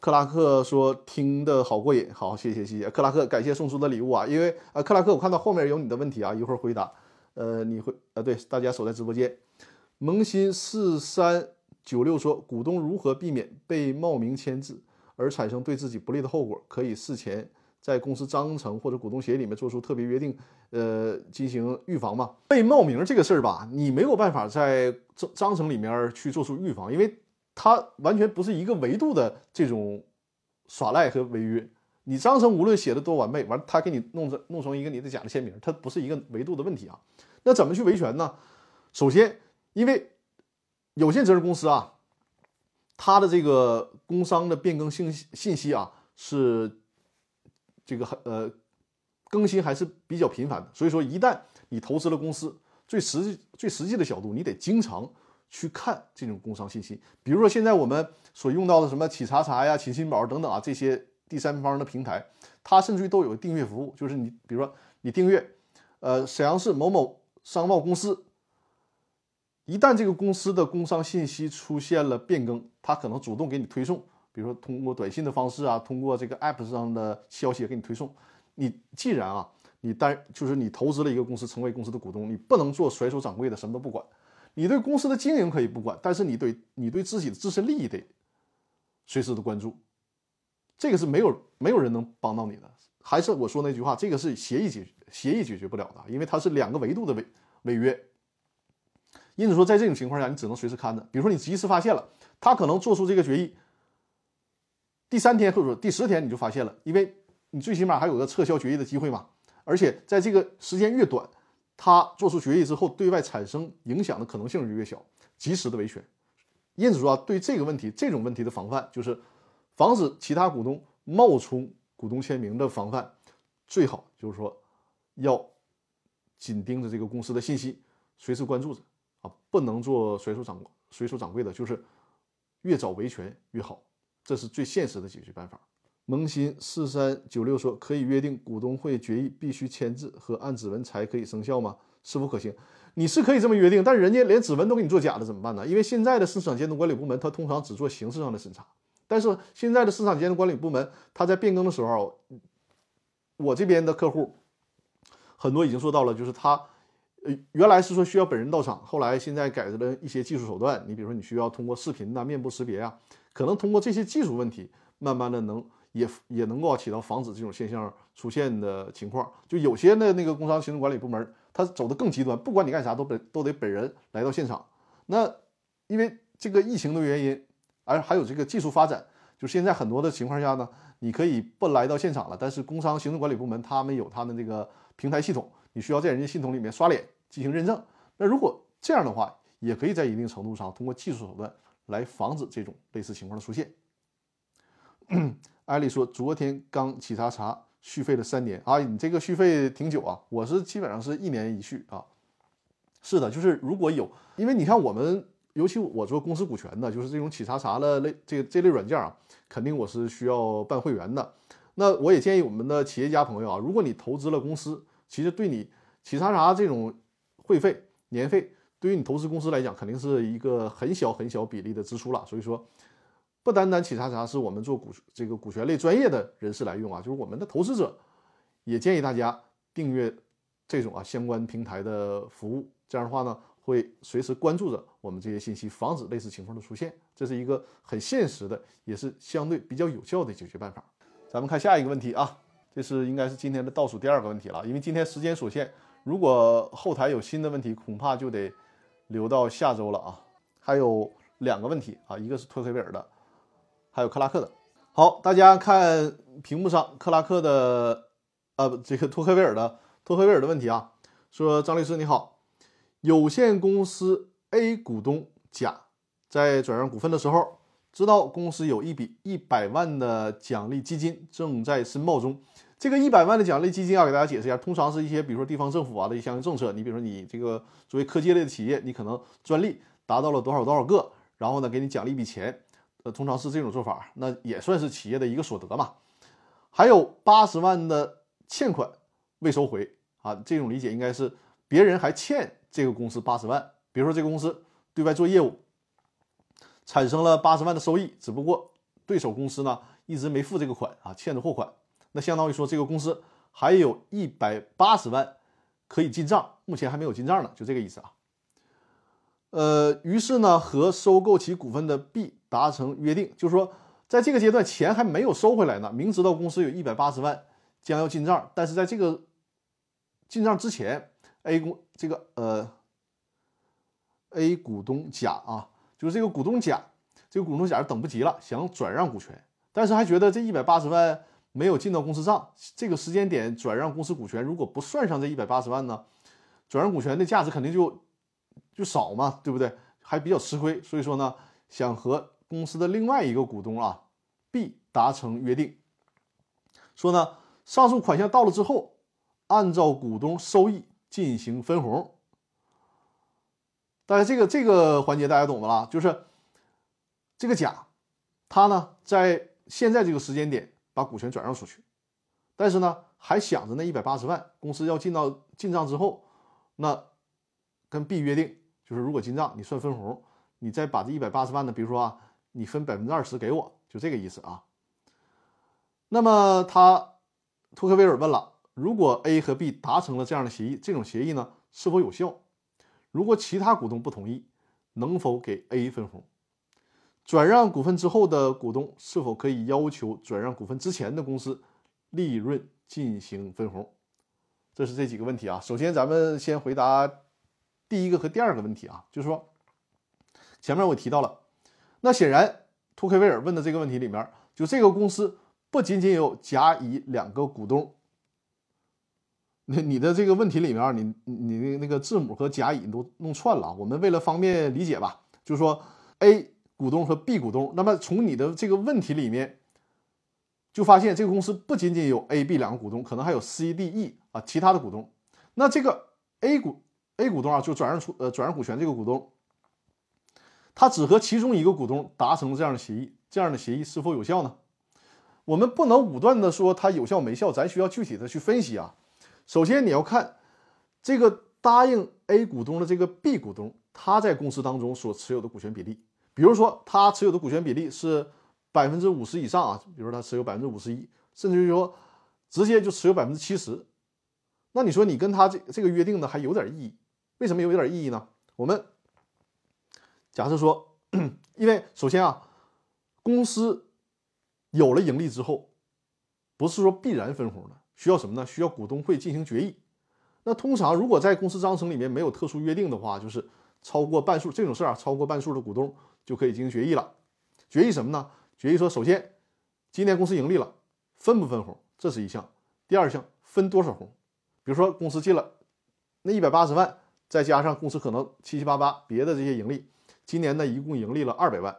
克拉克说：“听的好过瘾，好，谢谢谢谢克拉克，感谢送出的礼物啊！因为呃，克拉克，我看到后面有你的问题啊，一会儿回答。呃，你会呃，对，大家守在直播间。萌新四三九六说，股东如何避免被冒名签字而产生对自己不利的后果？可以事前在公司章程或者股东协议里面做出特别约定，呃，进行预防吗？被冒名这个事儿吧，你没有办法在章章程里面去做出预防，因为。”它完全不是一个维度的这种耍赖和违约。你章程无论写的多完美，完他给你弄成弄成一个你的假的签名，它不是一个维度的问题啊。那怎么去维权呢？首先，因为有限责任公司啊，它的这个工商的变更信信息啊是这个呃更新还是比较频繁的。所以说，一旦你投资了公司，最实际最实际的角度，你得经常。去看这种工商信息，比如说现在我们所用到的什么企查查呀、企信宝等等啊，这些第三方的平台，它甚至于都有订阅服务，就是你比如说你订阅，呃，沈阳市某某商贸公司，一旦这个公司的工商信息出现了变更，它可能主动给你推送，比如说通过短信的方式啊，通过这个 app 上的消息给你推送。你既然啊，你单就是你投资了一个公司，成为公司的股东，你不能做甩手掌柜的，什么都不管。你对公司的经营可以不管，但是你对你对自己的自身利益得随时的关注这个是没有没有人能帮到你的。还是我说那句话，这个是协议解协议解决不了的，因为它是两个维度的违违约。因此说，在这种情况下，你只能随时看着。比如说，你及时发现了，他可能做出这个决议，第三天或者第十天你就发现了，因为你最起码还有个撤销决议的机会嘛。而且在这个时间越短，他做出决议之后对外产生影响的可能性就越小，及时的维权。因此说啊，对这个问题这种问题的防范，就是防止其他股东冒充。股东签名的防范，最好就是说要紧盯着这个公司的信息，随时关注着，不能做随手掌随手掌柜的，就是越早维权越好，这是最现实的解决办法。萌新四三九六说，可以约定股东会决议必须签字和按指纹才可以生效吗？是否可行？你是可以这么约定，但人家连指纹都给你做假的怎么办呢？因为现在的市场监督管理部门，他通常只做形式上的审查。但是现在的市场监督管理部门，他在变更的时候，我这边的客户很多已经做到了，就是他呃原来是说需要本人到场，后来现在改了一些技术手段，你比如说你需要通过视频呐、面部识别啊，可能通过这些技术问题，慢慢的能也也能够起到防止这种现象出现的情况。就有些的那个工商行政管理部门，他走的更极端，不管你干啥都本都得本人来到现场。那因为这个疫情的原因。而还有这个技术发展，就现在很多的情况下呢，你可以不来到现场了，但是工商行政管理部门他们有他们这个平台系统，你需要在人家系统里面刷脸进行认证。那如果这样的话，也可以在一定程度上通过技术手段来防止这种类似情况的出现。艾丽说，昨天刚企查查续费了三年啊，你这个续费挺久啊，我是基本上是一年一续啊。是的，就是如果有，因为你看我们。尤其我做公司股权的，就是这种企查查的类这这类软件啊，肯定我是需要办会员的。那我也建议我们的企业家朋友啊，如果你投资了公司，其实对你企查查这种会费年费，对于你投资公司来讲，肯定是一个很小很小比例的支出了。所以说，不单单企查查是我们做股这个股权类专业的人士来用啊，就是我们的投资者也建议大家订阅这种啊相关平台的服务。这样的话呢。会随时关注着我们这些信息，防止类似情况的出现。这是一个很现实的，也是相对比较有效的解决办法。咱们看下一个问题啊，这是应该是今天的倒数第二个问题了。因为今天时间所限，如果后台有新的问题，恐怕就得留到下周了啊。还有两个问题啊，一个是托克维尔的，还有克拉克的。好，大家看屏幕上克拉克的，呃，这个托克维尔的托克维尔的问题啊，说张律师你好。有限公司 A 股东甲在转让股份的时候，知道公司有一笔一百万的奖励基金正在申报中。这个一百万的奖励基金要给大家解释一下，通常是一些比如说地方政府啊的一项政策。你比如说你这个作为科技类的企业，你可能专利达到了多少多少个，然后呢给你奖励一笔钱，呃，通常是这种做法，那也算是企业的一个所得嘛。还有八十万的欠款未收回啊，这种理解应该是别人还欠。这个公司八十万，比如说这个公司对外做业务，产生了八十万的收益，只不过对手公司呢一直没付这个款啊，欠着货款，那相当于说这个公司还有一百八十万可以进账，目前还没有进账呢，就这个意思啊。呃，于是呢和收购其股份的 B 达成约定，就是说在这个阶段钱还没有收回来呢，明知道公司有一百八十万将要进账，但是在这个进账之前。A 股这个呃，A 股东甲啊，就是这个股东甲，这个股东甲等不及了，想转让股权，但是还觉得这一百八十万没有进到公司账，这个时间点转让公司股权，如果不算上这一百八十万呢，转让股权的价值肯定就就少嘛，对不对？还比较吃亏，所以说呢，想和公司的另外一个股东啊 B 达成约定，说呢，上述款项到了之后，按照股东收益。进行分红，大家这个这个环节大家懂的啦，就是这个甲，他呢在现在这个时间点把股权转让出去，但是呢还想着那一百八十万，公司要进到进账之后，那跟 B 约定，就是如果进账你算分红，你再把这一百八十万呢，比如说啊，你分百分之二十给我，就这个意思啊。那么他托克维尔问了。如果 A 和 B 达成了这样的协议，这种协议呢是否有效？如果其他股东不同意，能否给 A 分红？转让股份之后的股东是否可以要求转让股份之前的公司利润进行分红？这是这几个问题啊。首先，咱们先回答第一个和第二个问题啊，就是说，前面我提到了，那显然图克威尔问的这个问题里面，就这个公司不仅仅有甲、乙两个股东。那你的这个问题里面，你你的那个字母和甲乙都弄串了。我们为了方便理解吧，就是说 A 股东和 B 股东。那么从你的这个问题里面，就发现这个公司不仅仅有 A、B 两个股东，可能还有 C、D、E 啊其他的股东。那这个 A 股 A 股东啊，就转让出呃转让股权这个股东，他只和其中一个股东达成这样的协议，这样的协议是否有效呢？我们不能武断的说它有效没效，咱需要具体的去分析啊。首先，你要看这个答应 A 股东的这个 B 股东，他在公司当中所持有的股权比例。比如说，他持有的股权比例是百分之五十以上啊，比如说他持有百分之五十一，甚至于说直接就持有百分之七十。那你说你跟他这这个约定呢，还有点意义？为什么有点意义呢？我们假设说，因为首先啊，公司有了盈利之后，不是说必然分红的。需要什么呢？需要股东会进行决议。那通常如果在公司章程里面没有特殊约定的话，就是超过半数这种事儿啊，超过半数的股东就可以进行决议了。决议什么呢？决议说，首先今年公司盈利了，分不分红，这是一项。第二项分多少红？比如说公司进了那一百八十万，再加上公司可能七七八八别的这些盈利，今年呢一共盈利了二百万。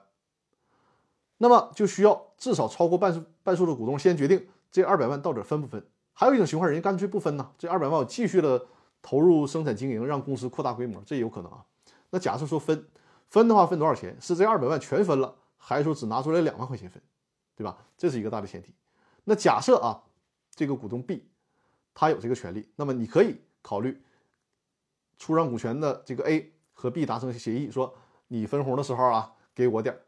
那么就需要至少超过半数半数的股东先决定这二百万到底分不分。还有一种情况，人家干脆不分呢，这二百万我继续的投入生产经营，让公司扩大规模，这也有可能啊。那假设说分分的话，分多少钱？是这二百万全分了，还是说只拿出来两万块钱分？对吧？这是一个大的前提。那假设啊，这个股东 B 他有这个权利，那么你可以考虑出让股权的这个 A 和 B 达成协议，说你分红的时候啊，给我点儿。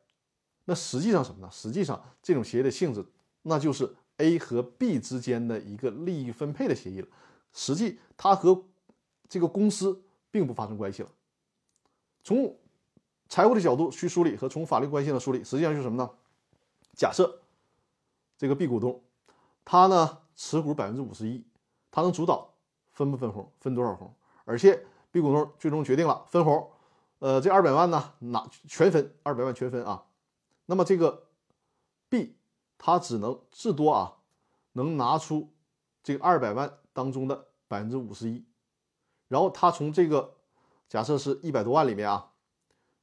那实际上什么呢？实际上这种协议的性质，那就是。A 和 B 之间的一个利益分配的协议了，实际它和这个公司并不发生关系了。从财务的角度去梳理和从法律关系的梳理，实际上就是什么呢？假设这个 B 股东他呢持股百分之五十一，他能主导分不分红，分多少红，而且 B 股东最终决定了分红，呃，这二百万呢拿全分，二百万全分啊。那么这个 B。他只能至多啊，能拿出这个二百万当中的百分之五十一，然后他从这个假设是一百多万里面啊，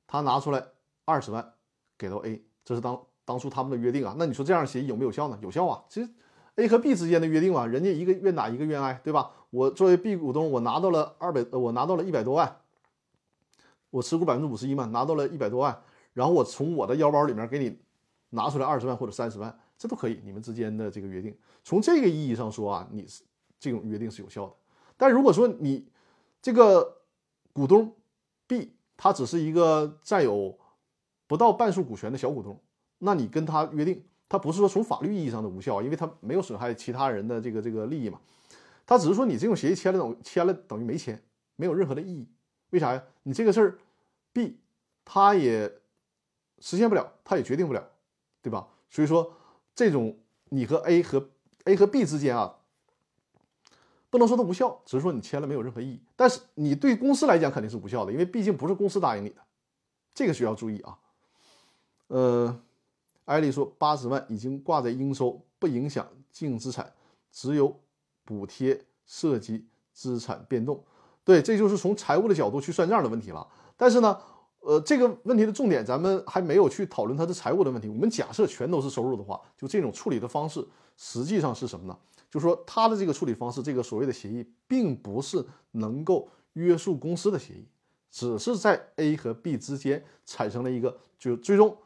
他拿出来二十万给到 A，这是当当初他们的约定啊。那你说这样协议有没有效呢？有效啊。其实 A 和 B 之间的约定啊，人家一个愿打一个愿挨，对吧？我作为 B 股东，我拿到了二百，我拿到了一百多万，我持股百分之五十一嘛，拿到了一百多万，然后我从我的腰包里面给你拿出来二十万或者三十万。这都可以，你们之间的这个约定，从这个意义上说啊，你是这种约定是有效的。但如果说你这个股东 B 他只是一个占有不到半数股权的小股东，那你跟他约定，他不是说从法律意义上的无效，因为他没有损害其他人的这个这个利益嘛，他只是说你这种协议签了等签了等于没签，没有任何的意义。为啥呀？你这个事儿 B 他也实现不了，他也决定不了，对吧？所以说。这种你和 A 和 A 和 B 之间啊，不能说它无效，只是说你签了没有任何意义。但是你对公司来讲肯定是无效的，因为毕竟不是公司答应你的，这个需要注意啊。呃，艾丽说八十万已经挂在应收，不影响净资产，只有补贴涉及资产变动。对，这就是从财务的角度去算账的问题了。但是呢。呃，这个问题的重点，咱们还没有去讨论它的财务的问题。我们假设全都是收入的话，就这种处理的方式，实际上是什么呢？就是说，他的这个处理方式，这个所谓的协议，并不是能够约束公司的协议，只是在 A 和 B 之间产生了一个，就最终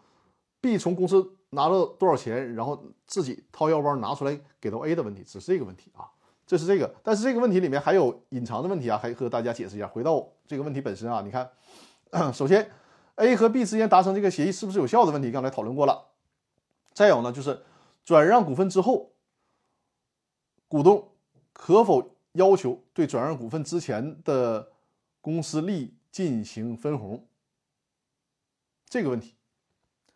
B 从公司拿了多少钱，然后自己掏腰包拿出来给到 A 的问题，只是这个问题啊。这是这个，但是这个问题里面还有隐藏的问题啊，还和大家解释一下。回到这个问题本身啊，你看。首先，A 和 B 之间达成这个协议是不是有效的问题，刚才讨论过了。再有呢，就是转让股份之后，股东可否要求对转让股份之前的公司利益进行分红？这个问题，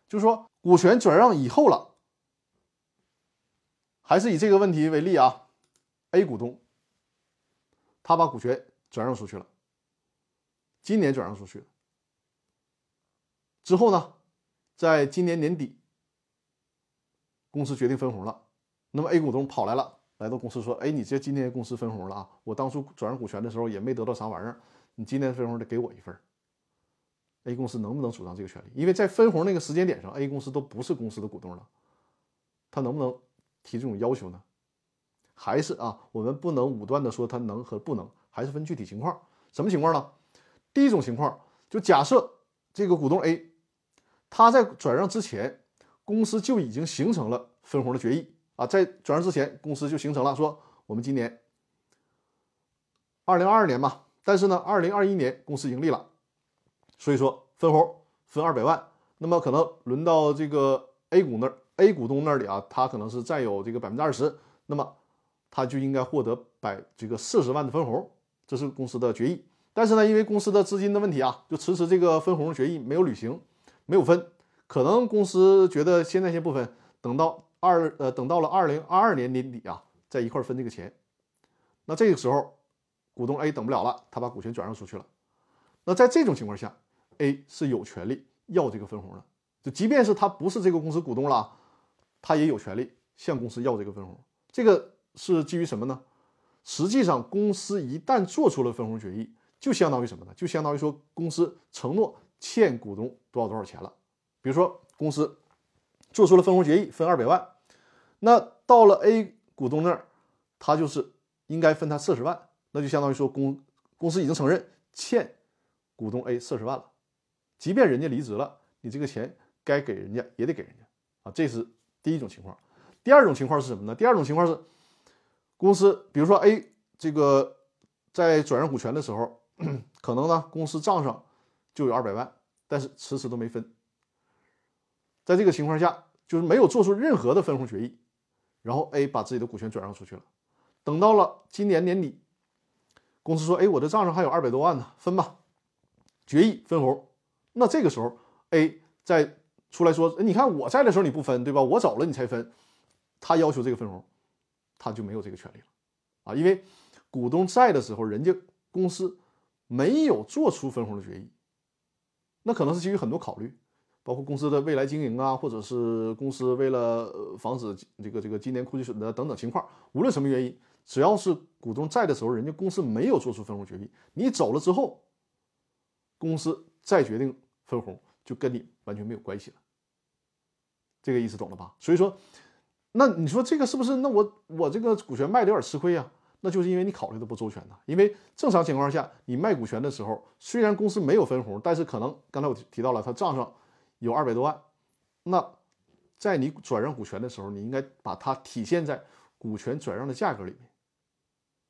就是说股权转让以后了，还是以这个问题为例啊，A 股东他把股权转让出去了，今年转让出去了，之后呢，在今年年底，公司决定分红了，那么 A 股东跑来了，来到公司说：“哎，你这今天公司分红了啊，我当初转让股权的时候也没得到啥玩意儿，你今年分红得给我一份。” A 公司能不能主张这个权利？因为在分红那个时间点上，A 公司都不是公司的股东了，他能不能提这种要求呢？还是啊，我们不能武断的说他能和不能，还是分具体情况。什么情况呢？第一种情况，就假设这个股东 A，他在转让之前，公司就已经形成了分红的决议啊，在转让之前，公司就形成了说，我们今年二零二二年嘛，但是呢，二零二一年公司盈利了。所以说分红分二百万，那么可能轮到这个 A 股那儿，A 股东那里啊，他可能是占有这个百分之二十，那么他就应该获得百这个四十万的分红，这是公司的决议。但是呢，因为公司的资金的问题啊，就迟迟这个分红决议没有履行，没有分。可能公司觉得现在先不分，等到二呃等到了二零二二年年底啊，在一块分这个钱。那这个时候，股东 A 等不了了，他把股权转让出去了。那在这种情况下，A 是有权利要这个分红的，就即便是他不是这个公司股东了，他也有权利向公司要这个分红。这个是基于什么呢？实际上，公司一旦做出了分红决议，就相当于什么呢？就相当于说公司承诺欠股东多少多少钱了。比如说，公司做出了分红决议，分二百万，那到了 A 股东那儿，他就是应该分他四十万，那就相当于说公公司已经承认欠股东 A 四十万了。即便人家离职了，你这个钱该给人家也得给人家啊，这是第一种情况。第二种情况是什么呢？第二种情况是，公司比如说 A 这个在转让股权的时候，可能呢公司账上就有二百万，但是迟迟都没分。在这个情况下，就是没有做出任何的分红决议，然后 A 把自己的股权转让出去了。等到了今年年底，公司说：“哎，我的账上还有二百多万呢，分吧。”决议分红。那这个时候，A 再出来说：“你看我在的时候你不分，对吧？我走了你才分。”他要求这个分红，他就没有这个权利了啊！因为股东在的时候，人家公司没有做出分红的决议，那可能是基于很多考虑，包括公司的未来经营啊，或者是公司为了防止这个这个今年库存的等等情况。无论什么原因，只要是股东在的时候，人家公司没有做出分红决议，你走了之后，公司再决定。分红就跟你完全没有关系了，这个意思懂了吧？所以说，那你说这个是不是？那我我这个股权卖的有点吃亏呀？那就是因为你考虑的不周全呐。因为正常情况下，你卖股权的时候，虽然公司没有分红，但是可能刚才我提到了，他账上有二百多万，那在你转让股权的时候，你应该把它体现在股权转让的价格里面，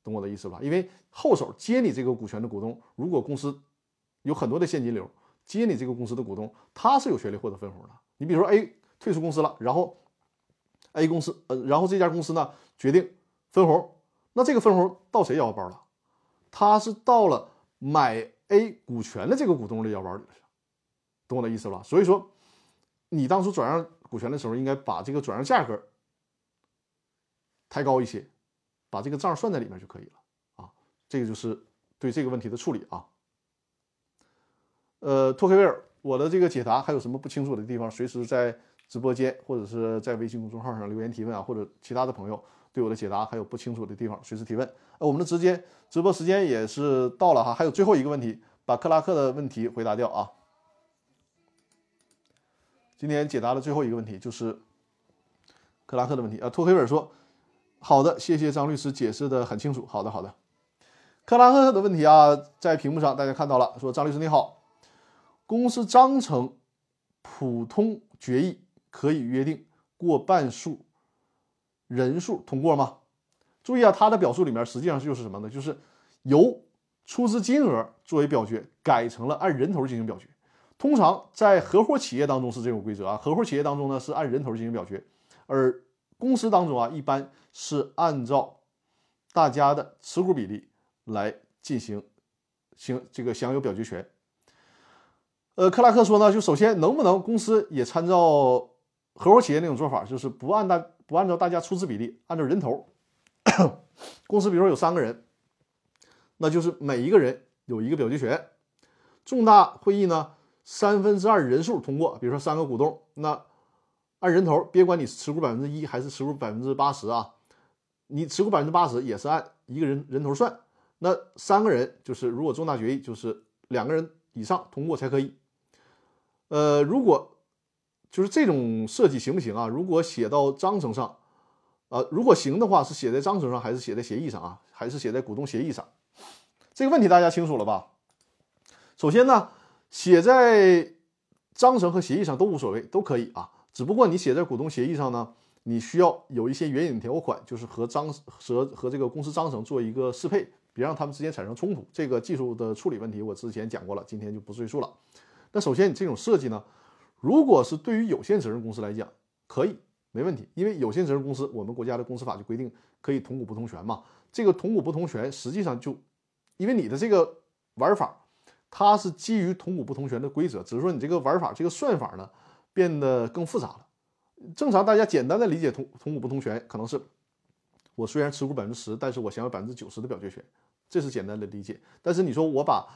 懂我的意思吧？因为后手接你这个股权的股东，如果公司有很多的现金流。接你这个公司的股东，他是有权利获得分红的。你比如说 A 退出公司了，然后 A 公司，呃，然后这家公司呢决定分红，那这个分红到谁腰包了？他是到了买 A 股权的这个股东的腰包里了，懂我的意思吧？所以说，你当初转让股权的时候，应该把这个转让价格抬高一些，把这个账算在里面就可以了啊。这个就是对这个问题的处理啊。呃，托克维尔，我的这个解答还有什么不清楚的地方？随时在直播间或者是在微信公众号上留言提问啊，或者其他的朋友对我的解答还有不清楚的地方，随时提问。呃，我们的直接直播时间也是到了哈，还有最后一个问题，把克拉克的问题回答掉啊。今天解答的最后一个问题就是克拉克的问题啊。托黑尔说：“好的，谢谢张律师解释的很清楚。”好的，好的。克拉克的问题啊，在屏幕上大家看到了，说张律师你好。公司章程普通决议可以约定过半数人数通过吗？注意啊，它的表述里面实际上就是什么呢？就是由出资金额作为表决，改成了按人头进行表决。通常在合伙企业当中是这种规则啊，合伙企业当中呢是按人头进行表决，而公司当中啊一般是按照大家的持股比例来进行行这个享有表决权。呃，克拉克说呢，就首先能不能公司也参照合伙企业那种做法，就是不按大不按照大家出资比例，按照人头。公司比如说有三个人，那就是每一个人有一个表决权。重大会议呢，三分之二人数通过，比如说三个股东，那按人头，别管你持股百分之一还是持股百分之八十啊，你持股百分之八十也是按一个人人头算。那三个人就是如果重大决议就是两个人以上通过才可以。呃，如果就是这种设计行不行啊？如果写到章程上，呃，如果行的话，是写在章程上还是写在协议上啊？还是写在股东协议上？这个问题大家清楚了吧？首先呢，写在章程和协议上都无所谓，都可以啊。只不过你写在股东协议上呢，你需要有一些援引条款，就是和章和和这个公司章程做一个适配，别让他们之间产生冲突。这个技术的处理问题我之前讲过了，今天就不赘述了。那首先，你这种设计呢，如果是对于有限责任公司来讲，可以没问题，因为有限责任公司，我们国家的公司法就规定可以同股不同权嘛。这个同股不同权，实际上就因为你的这个玩法，它是基于同股不同权的规则，只是说你这个玩法这个算法呢变得更复杂了。正常大家简单的理解同同股不同权，可能是我虽然持股百分之十，但是我享有百分之九十的表决权，这是简单的理解。但是你说我把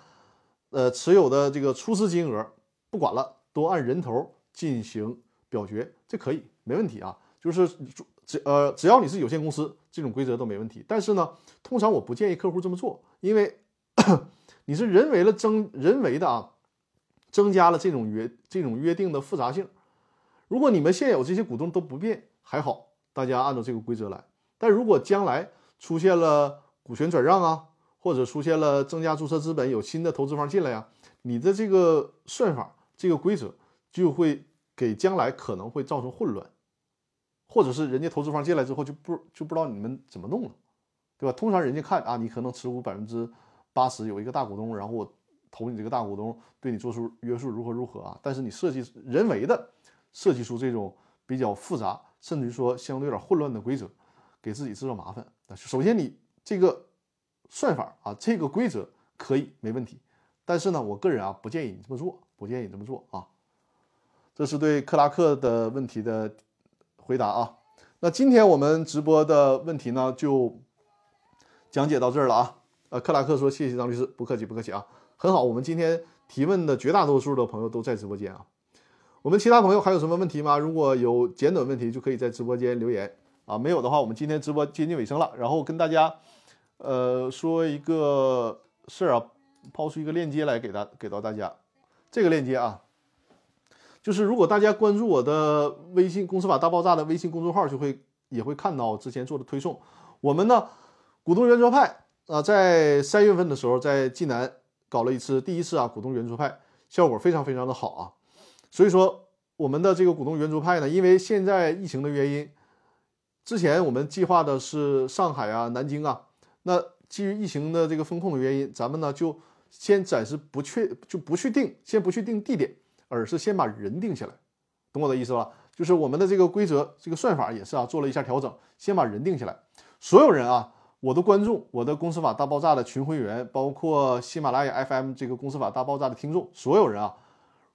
呃，持有的这个出资金额不管了，都按人头进行表决，这可以没问题啊。就是只呃，只要你是有限公司，这种规则都没问题。但是呢，通常我不建议客户这么做，因为你是人为了增人为的啊，增加了这种约这种约定的复杂性。如果你们现有这些股东都不变，还好，大家按照这个规则来。但如果将来出现了股权转让啊，或者出现了增加注册资本，有新的投资方进来呀，你的这个算法、这个规则就会给将来可能会造成混乱，或者是人家投资方进来之后就不就不知道你们怎么弄了，对吧？通常人家看啊，你可能持股百分之八十，有一个大股东，然后我投你这个大股东对你做出约束如何如何啊？但是你设计人为的设计出这种比较复杂，甚至于说相对有点混乱的规则，给自己制造麻烦。首先你这个。算法啊，这个规则可以没问题，但是呢，我个人啊不建议你这么做，不建议你这么做啊。这是对克拉克的问题的回答啊。那今天我们直播的问题呢，就讲解到这儿了啊。呃，克拉克说：“谢谢张律师，不客气，不客气啊，很好。我们今天提问的绝大多数的朋友都在直播间啊。我们其他朋友还有什么问题吗？如果有简短问题，就可以在直播间留言啊。没有的话，我们今天直播接近尾声了，然后跟大家。”呃，说一个事儿啊，抛出一个链接来给大给到大家。这个链接啊，就是如果大家关注我的微信“公司法大爆炸”的微信公众号，就会也会看到之前做的推送。我们呢，股东圆桌派啊，在三月份的时候在济南搞了一次第一次啊股东圆桌派，效果非常非常的好啊。所以说，我们的这个股东圆桌派呢，因为现在疫情的原因，之前我们计划的是上海啊、南京啊。那基于疫情的这个风控的原因，咱们呢就先暂时不确就不去定，先不去定地点，而是先把人定下来，懂我的意思吧？就是我们的这个规则、这个算法也是啊，做了一下调整，先把人定下来。所有人啊，我的观众、我的公司法大爆炸的群会员，包括喜马拉雅 FM 这个公司法大爆炸的听众，所有人啊，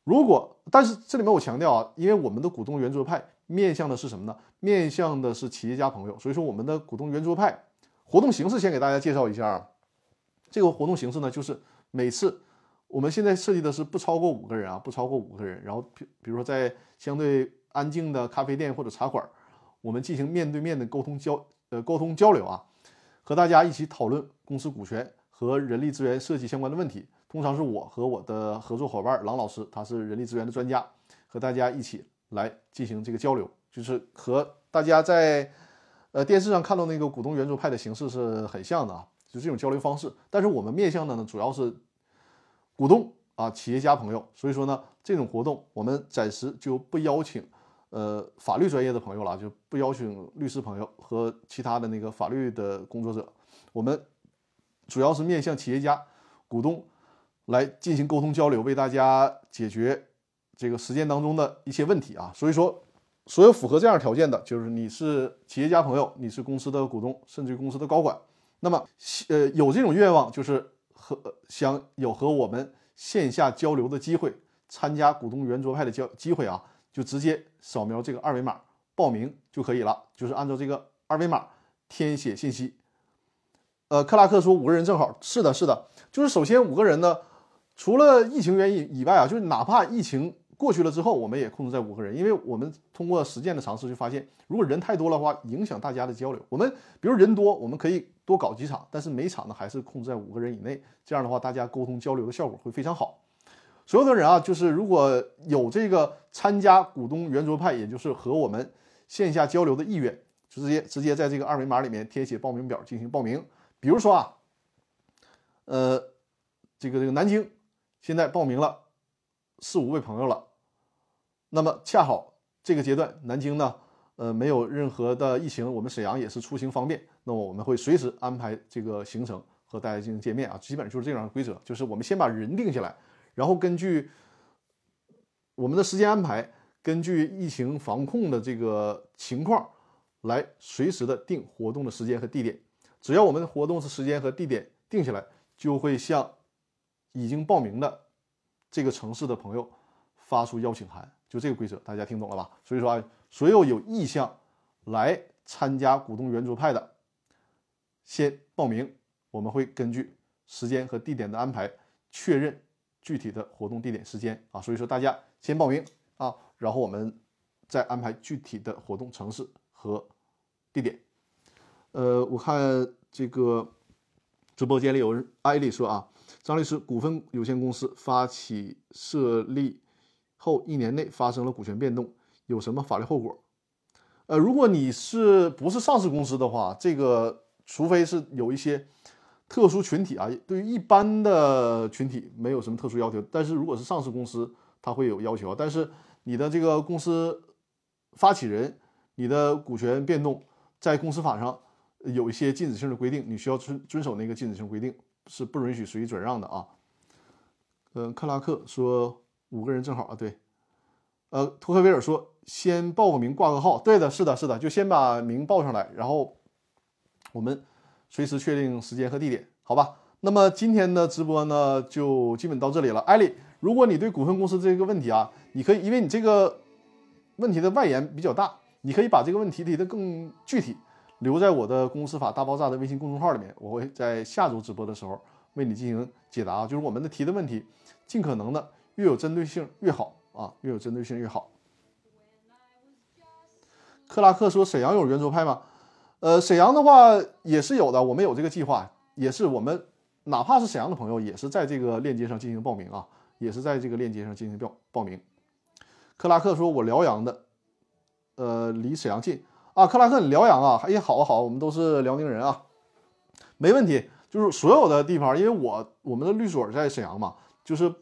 如果但是这里面我强调啊，因为我们的股东圆桌派面向的是什么呢？面向的是企业家朋友，所以说我们的股东圆桌派。活动形式先给大家介绍一下啊，这个活动形式呢，就是每次我们现在设计的是不超过五个人啊，不超过五个人，然后比比如说在相对安静的咖啡店或者茶馆，我们进行面对面的沟通交呃沟通交流啊，和大家一起讨论公司股权和人力资源设计相关的问题。通常是我和我的合作伙伴郎老师，他是人力资源的专家，和大家一起来进行这个交流，就是和大家在。呃，电视上看到那个股东圆桌派的形式是很像的啊，就这种交流方式。但是我们面向的呢，主要是股东啊、企业家朋友。所以说呢，这种活动我们暂时就不邀请呃法律专业的朋友了，就不邀请律师朋友和其他的那个法律的工作者。我们主要是面向企业家、股东来进行沟通交流，为大家解决这个实践当中的一些问题啊。所以说。所有符合这样条件的，就是你是企业家朋友，你是公司的股东，甚至于公司的高管，那么呃有这种愿望，就是和想有和我们线下交流的机会，参加股东圆桌派的交机会啊，就直接扫描这个二维码报名就可以了，就是按照这个二维码填写信息。呃，克拉克说五个人正好，是的，是的，就是首先五个人呢，除了疫情原因以外啊，就是哪怕疫情过去了之后，我们也控制在五个人，因为我们通过实践的尝试就发现，如果人太多的话，影响大家的交流。我们比如人多，我们可以多搞几场，但是每场呢还是控制在五个人以内，这样的话大家沟通交流的效果会非常好。所有的人啊，就是如果有这个参加股东圆桌派，也就是和我们线下交流的意愿，就直接直接在这个二维码里面填写报名表进行报名。比如说啊，呃，这个这个南京现在报名了四五位朋友了，那么恰好这个阶段南京呢，呃，没有任何的疫情，我们沈阳也是出行方便，那么我们会随时安排这个行程和大家进行见面啊，基本上就是这样的规则，就是我们先把人定下来。然后根据我们的时间安排，根据疫情防控的这个情况，来随时的定活动的时间和地点。只要我们的活动是时间和地点定下来，就会向已经报名的这个城市的朋友发出邀请函。就这个规则，大家听懂了吧？所以说啊，所有有意向来参加股东圆桌派的，先报名，我们会根据时间和地点的安排确认。具体的活动地点时间啊，所以说大家先报名啊，然后我们再安排具体的活动城市和地点。呃，我看这个直播间里有人艾丽说啊，张律师，股份有限公司发起设立后一年内发生了股权变动，有什么法律后果？呃，如果你是不是上市公司的话，这个除非是有一些。特殊群体啊，对于一般的群体没有什么特殊要求，但是如果是上市公司，它会有要求。但是你的这个公司发起人，你的股权变动，在公司法上有一些禁止性的规定，你需要遵遵守那个禁止性规定，是不允许随意转让的啊。嗯，克拉克说五个人正好啊，对。呃，托克维尔说先报个名，挂个号。对的，是的，是的，就先把名报上来，然后我们。随时确定时间和地点，好吧？那么今天的直播呢，就基本到这里了。艾丽，如果你对股份公司这个问题啊，你可以，因为你这个问题的外延比较大，你可以把这个问题提的更具体，留在我的《公司法大爆炸》的微信公众号里面，我会在下周直播的时候为你进行解答。就是我们的提的问题，尽可能的越有针对性越好啊，越有针对性越好。克拉克说：“沈阳有圆桌派吗？”呃，沈阳的话也是有的，我们有这个计划，也是我们哪怕是沈阳的朋友，也是在这个链接上进行报名啊，也是在这个链接上进行报报名。克拉克说：“我辽阳的，呃，离沈阳近啊。”克拉克，你辽阳啊？哎，好啊好，我们都是辽宁人啊，没问题。就是所有的地方，因为我我们的律所在沈阳嘛，就是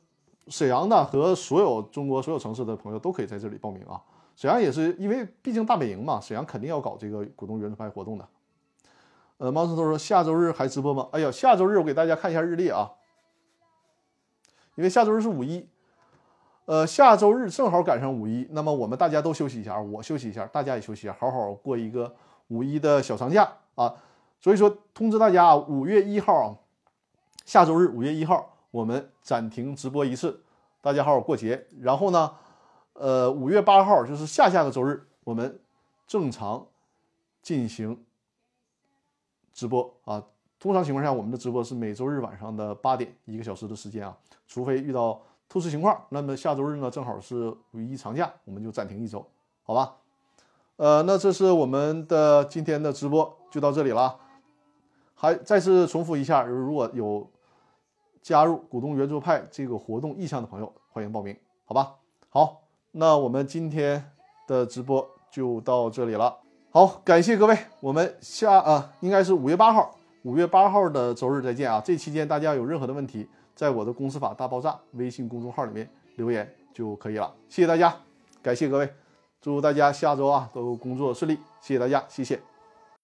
沈阳的和所有中国所有城市的朋友都可以在这里报名啊。沈阳也是因为毕竟大本营嘛，沈阳肯定要搞这个股东圆桌派活动的。呃，毛石头说下周日还直播吗？哎呀，下周日我给大家看一下日历啊，因为下周日是五一，呃，下周日正好赶上五一，那么我们大家都休息一下，我休息一下，大家也休息一下，好好过一个五一的小长假啊。所以说通知大家啊，五月一号啊，下周日五月一号我们暂停直播一次，大家好好过节，然后呢。呃，五月八号就是下下个周日，我们正常进行直播啊。通常情况下，我们的直播是每周日晚上的八点，一个小时的时间啊。除非遇到特殊情况，那么下周日呢，正好是五一长假，我们就暂停一周，好吧？呃，那这是我们的今天的直播，就到这里了。还再次重复一下，如果有加入股东圆桌派这个活动意向的朋友，欢迎报名，好吧？好。那我们今天的直播就到这里了，好，感谢各位，我们下啊，应该是五月八号，五月八号的周日再见啊！这期间大家有任何的问题，在我的公司法大爆炸微信公众号里面留言就可以了，谢谢大家，感谢各位，祝大家下周啊都工作顺利，谢谢大家，谢谢。